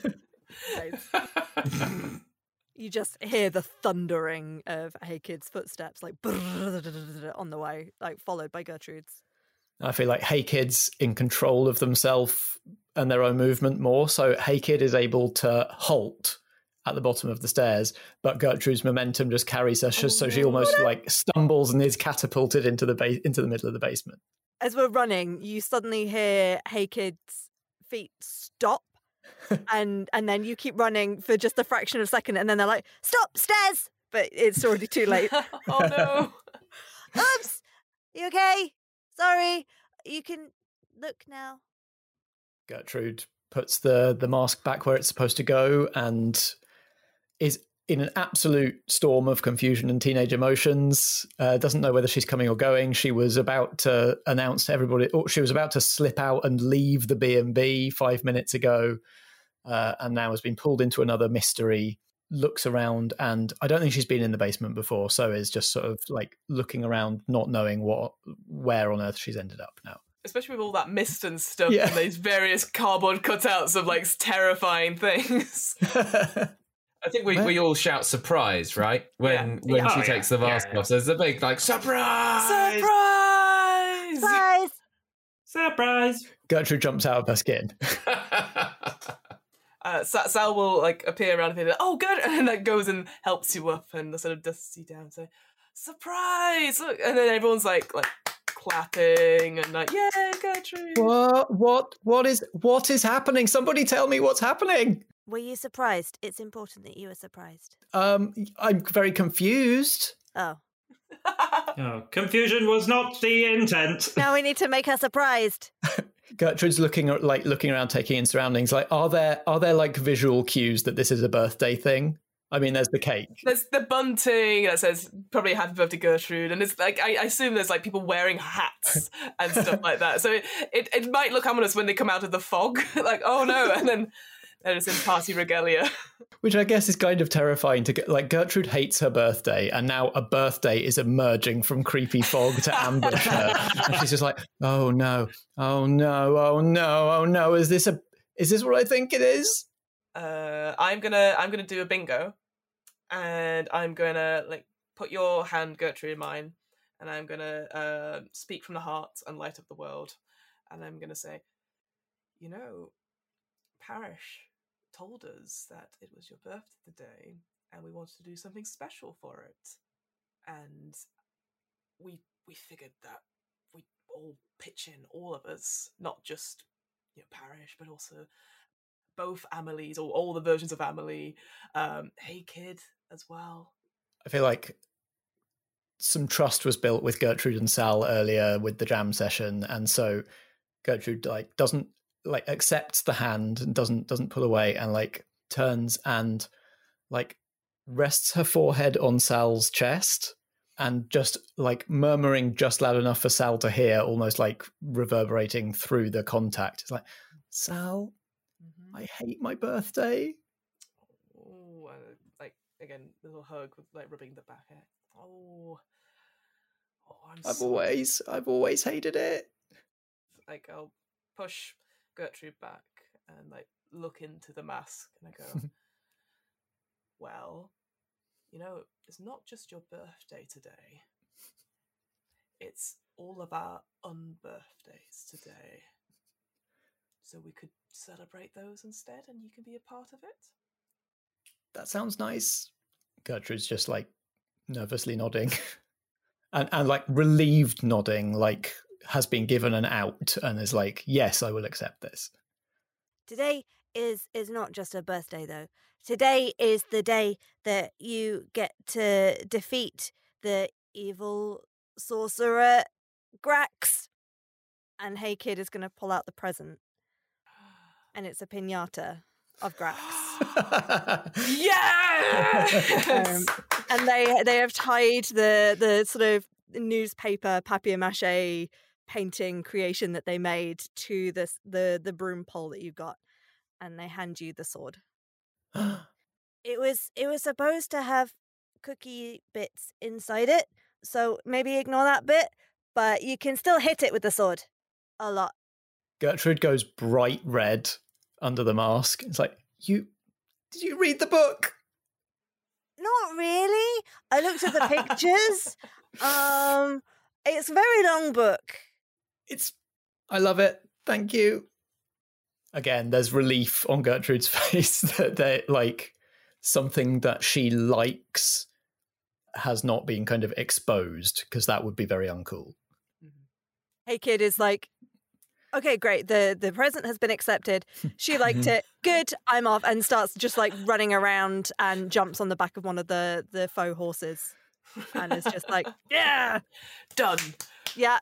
you just hear the thundering of Hey Kid's footsteps, like on the way, like followed by Gertrude's. I feel like Hey Kid's in control of themselves and their own movement more. So Hey Kid is able to halt at the bottom of the stairs, but Gertrude's momentum just carries her, so so she oh, almost like stumbles and is catapulted into the ba- into the middle of the basement. As we're running, you suddenly hear Hey Kid's feet stop. and and then you keep running for just a fraction of a second, and then they're like, "Stop, stairs!" But it's already too late. oh no Oops. You okay? Sorry. You can look now. Gertrude puts the the mask back where it's supposed to go and is in an absolute storm of confusion and teenage emotions. Uh, doesn't know whether she's coming or going. She was about to announce to everybody, or she was about to slip out and leave the B and B five minutes ago, uh, and now has been pulled into another mystery. Looks around, and I don't think she's been in the basement before, so is just sort of like looking around, not knowing what where on earth she's ended up now. especially with all that mist and stuff Yeah. and these various cardboard cutouts of like terrifying things I think we, we all shout surprise, right? When Yeah. when Yeah. she Oh, takes yeah. the mask Yeah, off. There's a big like surprise. surprise Surprise. Surprise! Gertrude jumps out of her skin. uh, Sal will like appear around and be like, "Oh, good," and then like goes and helps you up and sort of dusts you down and say, "Surprise!" Look, and then everyone's like like clapping and like, "Yeah, Gertrude." What? What? What is? What is happening? Somebody tell me what's happening. Were you surprised? It's important that you were surprised. Um, I'm very confused. Oh. Oh, confusion was not the intent. Now we need to make her surprised. Gertrude's looking at- like looking around, taking in surroundings. Like, are there are there like visual cues that this is a birthday thing? I mean, there's the cake. There's the bunting that says probably "Happy Birthday, Gertrude," and it's like I, I assume there's like people wearing hats and stuff like that. So it, it it might look ominous when they come out of the fog, like oh no, and then That is in party regalia. Which I guess is kind of terrifying to get. Like Gertrude hates her birthday, and now a birthday is emerging from creepy fog to ambush her. and she's just like, "Oh no, oh no, oh no, oh no! Is this a? Is this what I think it is?" Uh, I'm gonna I'm gonna do a bingo, and I'm gonna like put your hand, Gertrude, in mine, and I'm gonna uh, speak from the heart and light up the world, and I'm gonna say, you know, Parish told us that it was your birthday today, and we wanted to do something special for it, and we we figured that we'd all pitch in, all of us, not just you know Parish, but also both Amelies or all the versions of Amelie. Um, hey kid as well. I feel like some trust was built with Gertrude and Sal earlier with the jam session, and so Gertrude like doesn't like accepts the hand and doesn't doesn't pull away and like turns and like rests her forehead on Sal's chest and just like murmuring just loud enough for Sal to hear, almost like reverberating through the contact. It's like, Sal, Mm-hmm. I hate my birthday. Oh, like again, little hug with like rubbing the back. Hair. Oh, oh, I'm I've so- always I've always hated it. like I'll push Gertrude back and like look into the mask and I go, well, you know, it's not just your birthday today. It's all of our unbirthdays today. So we could celebrate those instead and you can be a part of it. That sounds nice. Gertrude's just like nervously nodding. and and like relieved nodding, like has been given an out and is like, Yes, I will accept this. Today is is not just a birthday though. Today is the day that you get to defeat the evil sorcerer Grax. And Hey Kid is going to pull out the present. And it's a pinata of Grax. Yes! Um, and they they have tied the the sort of newspaper papier mache painting creation that they made to this the the broom pole that you got, and they hand you the sword. it was it was supposed to have cookie bits inside it, so maybe ignore that bit, but you can still hit it with the sword a lot. Gertrude goes bright red under the mask. It's like, You did you read the book? Not really. I looked at the pictures. um it's a very long book. It's I love it. Thank you. Again, there's relief on Gertrude's face that they like something that she likes has not been kind of exposed because that would be very uncool. Mm-hmm. Hey Kid is like, okay, great. The the present has been accepted. She liked it. Good. I'm off, and starts just like running around and jumps on the back of one of the the faux horses, and is just like, yeah, Done. Yeah,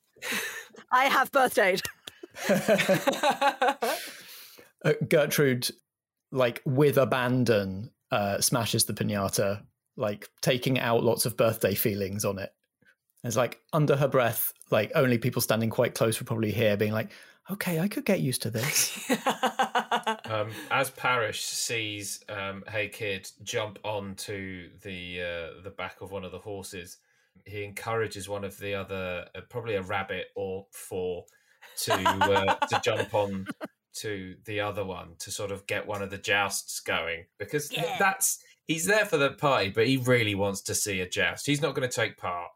I have birthdayed. Uh, Gertrude, like with abandon, uh, smashes the pinata, like taking out lots of birthday feelings on it. It's like under her breath, like only people standing quite close would probably hear, being like, "Okay, I could get used to this." Um, as Parish sees um, Hey Kid jump onto the uh, the back of one of the horses, he encourages one of the other, uh, probably a rabbit or four, to uh, to jump on to the other one to sort of get one of the jousts going because Yeah. that's he's there for the party, but he really wants to see a joust. He's not going to take part.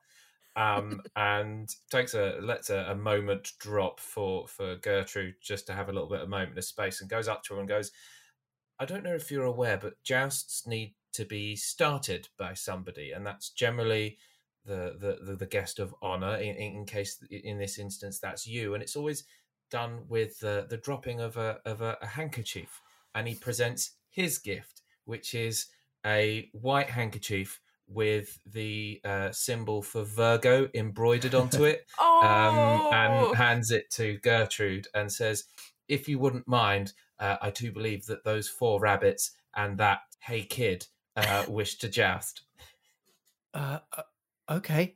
Um, and takes a lets a, a moment drop for for Gertrude just to have a little bit of moment of space, and goes up to her and goes, "I don't know if you're aware, but jousts need to be started by somebody, and that's generally the the the, the guest of honor. In, in in case in this instance that's you, and it's always done with the the dropping of a of a, a handkerchief, and he presents his gift, which is a white handkerchief." With the uh, symbol for Virgo embroidered onto it, oh, um, and hands it to Gertrude and says, "If you wouldn't mind, uh, I do believe that those four rabbits and that hey kid uh, wish to joust." Okay,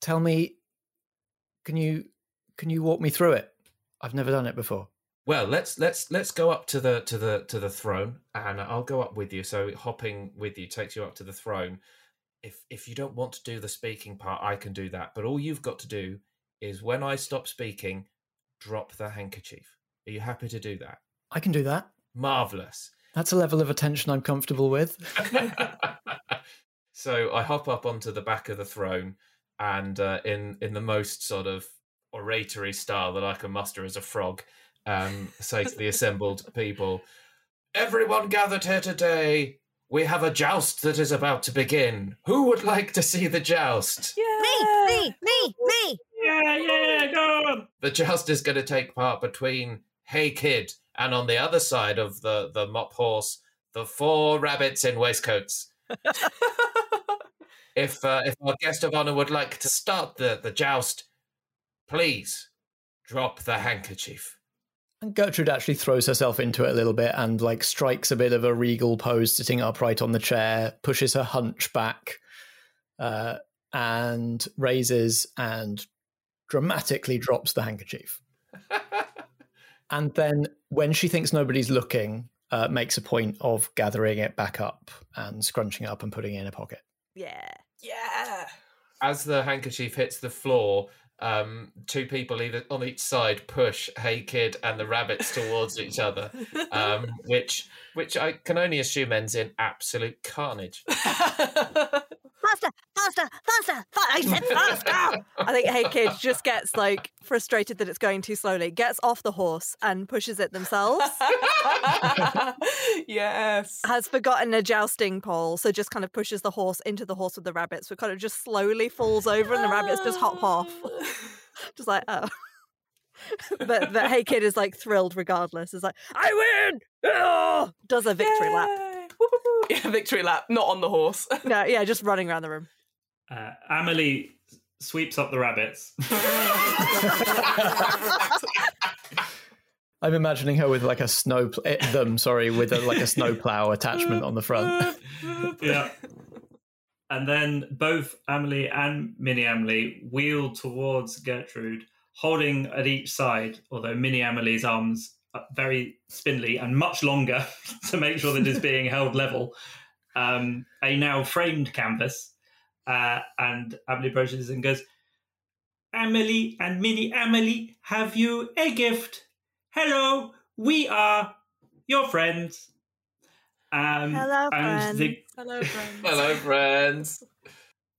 tell me, can you can you walk me through it? I've never done it before. Well, let's let's let's go up to the to the to the throne, and I'll go up with you. So hopping with you takes you up to the throne. If if you don't want to do the speaking part, I can do that. But all you've got to do is when I stop speaking, drop the handkerchief. Are you happy to do that? I can do that. Marvelous. That's a level of attention I'm comfortable with. so I hop up onto the back of the throne, and uh, in in the most sort of oratory style that I can muster as a frog, um, say to the assembled people, "Everyone gathered here today. We have a joust that is about to begin. Who would like to see the joust?" Yeah. Me, me, me, me. Yeah, yeah, go on. The joust is going to take part between Hey Kid and on the other side of the the mop horse, the four rabbits in waistcoats. if uh, if our guest of honor would like to start the the joust, please drop the handkerchief. And Gertrude actually throws herself into it a little bit and like strikes a bit of a regal pose, sitting upright on the chair, pushes her hunch back, uh, and raises and dramatically drops the handkerchief. and then, when she thinks nobody's looking, uh, makes a point of gathering it back up and scrunching it up and putting it in a pocket. Yeah. Yeah. As the handkerchief hits the floor, um, two people either on each side push Hey Kid and the rabbits towards each other, um, which which I can only assume ends in absolute carnage. Faster, faster, faster. Fa- I said faster. I think Hey Kid just gets like frustrated that it's going too slowly, gets off the horse and pushes it themselves. yes. Has forgotten a jousting pole, so just kind of pushes the horse into the horse with the rabbits, so kind of just slowly falls over and the rabbits just hop off. just like, oh. but but Hey Kid is like thrilled regardless. Is like, I win! Oh! Does a victory lap. Yay. Woo. Yeah, victory lap, not on the horse. No, yeah, just running around the room. Uh, Amelie sweeps up the rabbits. I'm imagining her with like a snow pl- eh, them sorry with a, like a snowplow attachment on the front. yeah. And then both Amelie and Mini Amelie wheel towards Gertrude, holding at each side, although Mini Amelie's arms are very spindly and much longer to make sure that it's being held level, um, a now framed canvas. Uh, and Amelie approaches and goes, "Amelie and Mini Amelie, have you a gift? Hello, we are your friends. Um, Hello, and the Hello, friends. Hello, friends.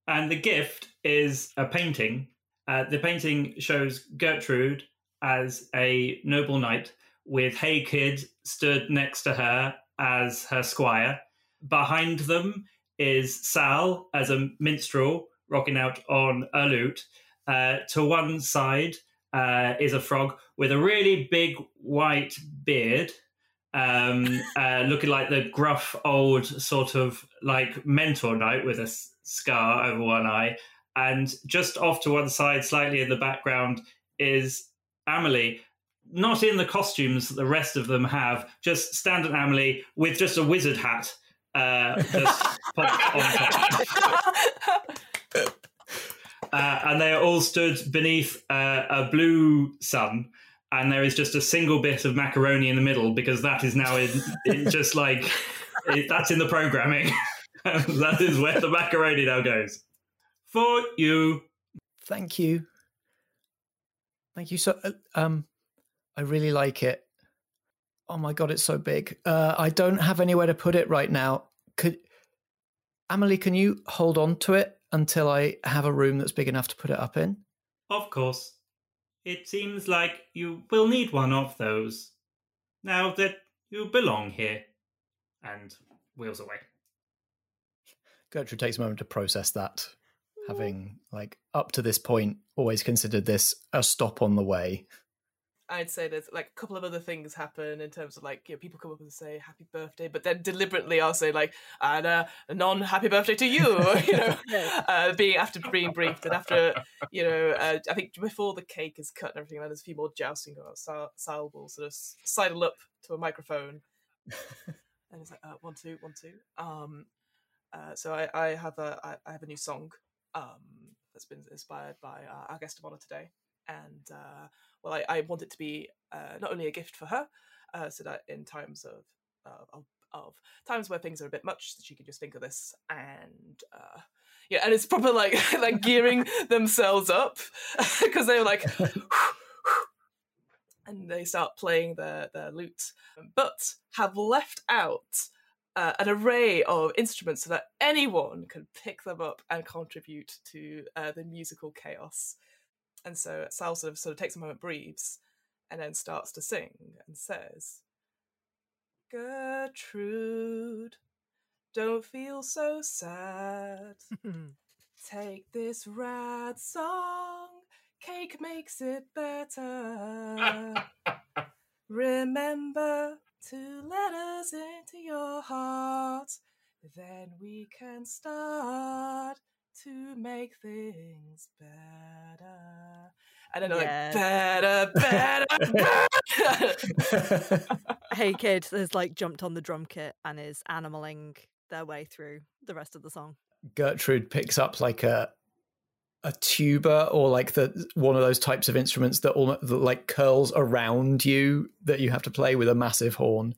and the gift is a painting. Uh, the painting shows Gertrude as a noble knight with Hey Kid stood next to her as her squire. Behind them is Sal as a minstrel rocking out on a lute. Uh, to one side uh, is a frog with a really big white beard, um, uh, looking like the gruff old sort of like mentor knight with a s- scar over one eye. And just off to one side, slightly in the background, is Amelie. Not in the costumes that the rest of them have, just standard Amelie with just a wizard hat uh, just popped on top. Uh, and they are all stood beneath uh, a blue sun, and there is just a single bit of macaroni in the middle because that is now in, in just like it, that's in the programming. that is where the macaroni now goes for you. Thank you. Thank you so uh, um I really like it. Oh my god, it's so big. Uh I don't have anywhere to put it right now. Could Amelie, can you hold on to it until I have a room that's big enough to put it up in? Of course, it seems like you will need one of those now that you belong here. And wheels away. Gertrude takes a moment to process that, having like up to this point always considered this a stop on the way. I'd say there's like a couple of other things happen in terms of like you know, people come up and say happy birthday, but then deliberately I'll say like and uh, a non happy birthday to you, you know, uh, being after being briefed and after you know uh, I think before the cake is cut and everything, and there's a few more jousting on. Sal, Sal will sort of sidle up to a microphone and it's like uh, one two one two. Um, uh, so I, I have a I, I have a new song um, that's been inspired by uh, our guest of honor today, and uh, well, I, I want it to be uh, not only a gift for her, uh, so that in times of, uh, of of times where things are a bit much, she can just think of this and uh, yeah, and it's proper like like gearing themselves up because they're like. and they start playing their, their lute, but have left out uh, an array of instruments so that anyone can pick them up and contribute to uh, the musical chaos. And so Sal sort of, sort of takes a moment, breathes, and then starts to sing and says, Gertrude, don't feel so sad. Take this rad song, cake makes it better. Remember to let us into your heart, then we can start to make things better. And then they're Yeah. like, better, better, better. hey kid has like jumped on the drum kit and is animaling their way through the rest of the song. Gertrude picks up like a a tuba or like the one of those types of instruments that almost that like curls around you that you have to play with a massive horn.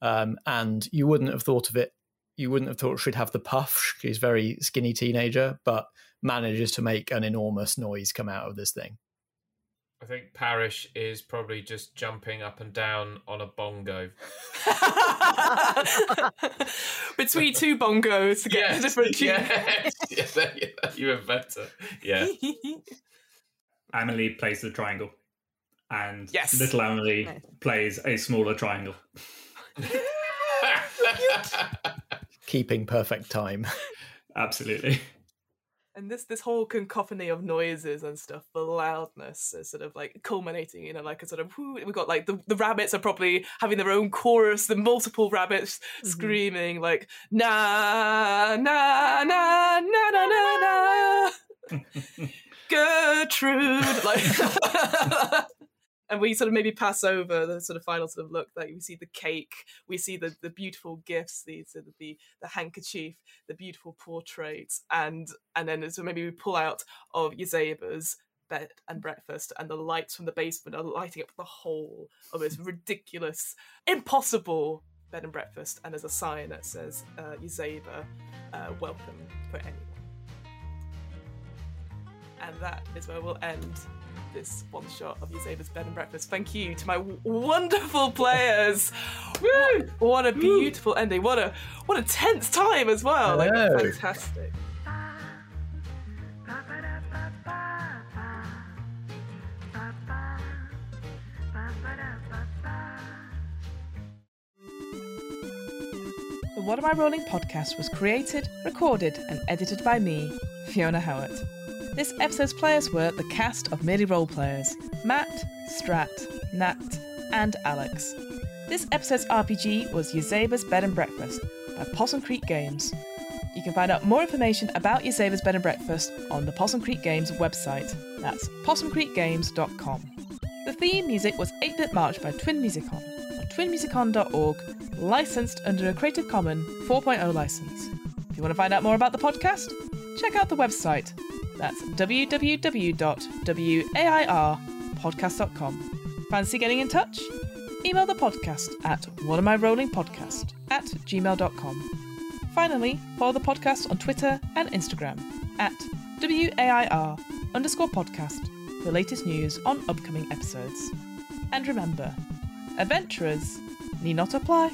Um, and you wouldn't have thought of it. You wouldn't have thought she'd have the puff. She's a very skinny teenager, but manages to make an enormous noise come out of this thing. I think Parish is probably just jumping up and down on a bongo. Between two bongos to get a different tune. yes, yeah, you- even better. Yeah. Amelie plays the triangle, and Yes. little Amelie Nice. plays a smaller triangle. Keeping perfect time. Absolutely. and this this whole cacophony of noises and stuff, the loudness is sort of like culminating, you know, like a sort of whoo, we've got like the, the rabbits are probably having their own chorus, the multiple rabbits Mhm. screaming like na na na na na na na Gertrude like and we sort of maybe pass over the sort of final sort of look that we see the cake, we see the, the beautiful gifts, the sort of the the handkerchief, the beautiful portraits, and and then so maybe we pull out of Yazeba's bed and breakfast, and the lights from the basement are lighting up the whole of this ridiculous, impossible bed and breakfast, and there's a sign that says uh, uh, welcome for anyone. And that is where we'll end this one shot of Yazeba's bed and breakfast. Thank you to my w- wonderful players. Woo! What a beautiful ending. What a what a tense time as well. Like fantastic. The What Am I Rolling podcast was created, recorded, and edited by me, Fiona Howard. This episode's players were the cast of Merely Role Players Matt, Strat, Nat, and Alex. This episode's RPG was Yazeba's Bed and Breakfast by Possum Creek Games. You can find out more information about Yazeba's Bed and Breakfast on the Possum Creek Games website. That's possumcreekgames.com. The theme music was 8-Bit March by Twin Musicom on twinmusicom.org, licensed under a Creative Commons 4.0 license. If you want to find out more about the podcast, check out the website. That's www.wairpodcast.com. Fancy getting in touch? Email the podcast at whatamirollingpodcast at gmail.com. Finally, follow the podcast on Twitter and Instagram at WAIR underscore podcast for the latest news on upcoming episodes. And remember, adventurers need not apply.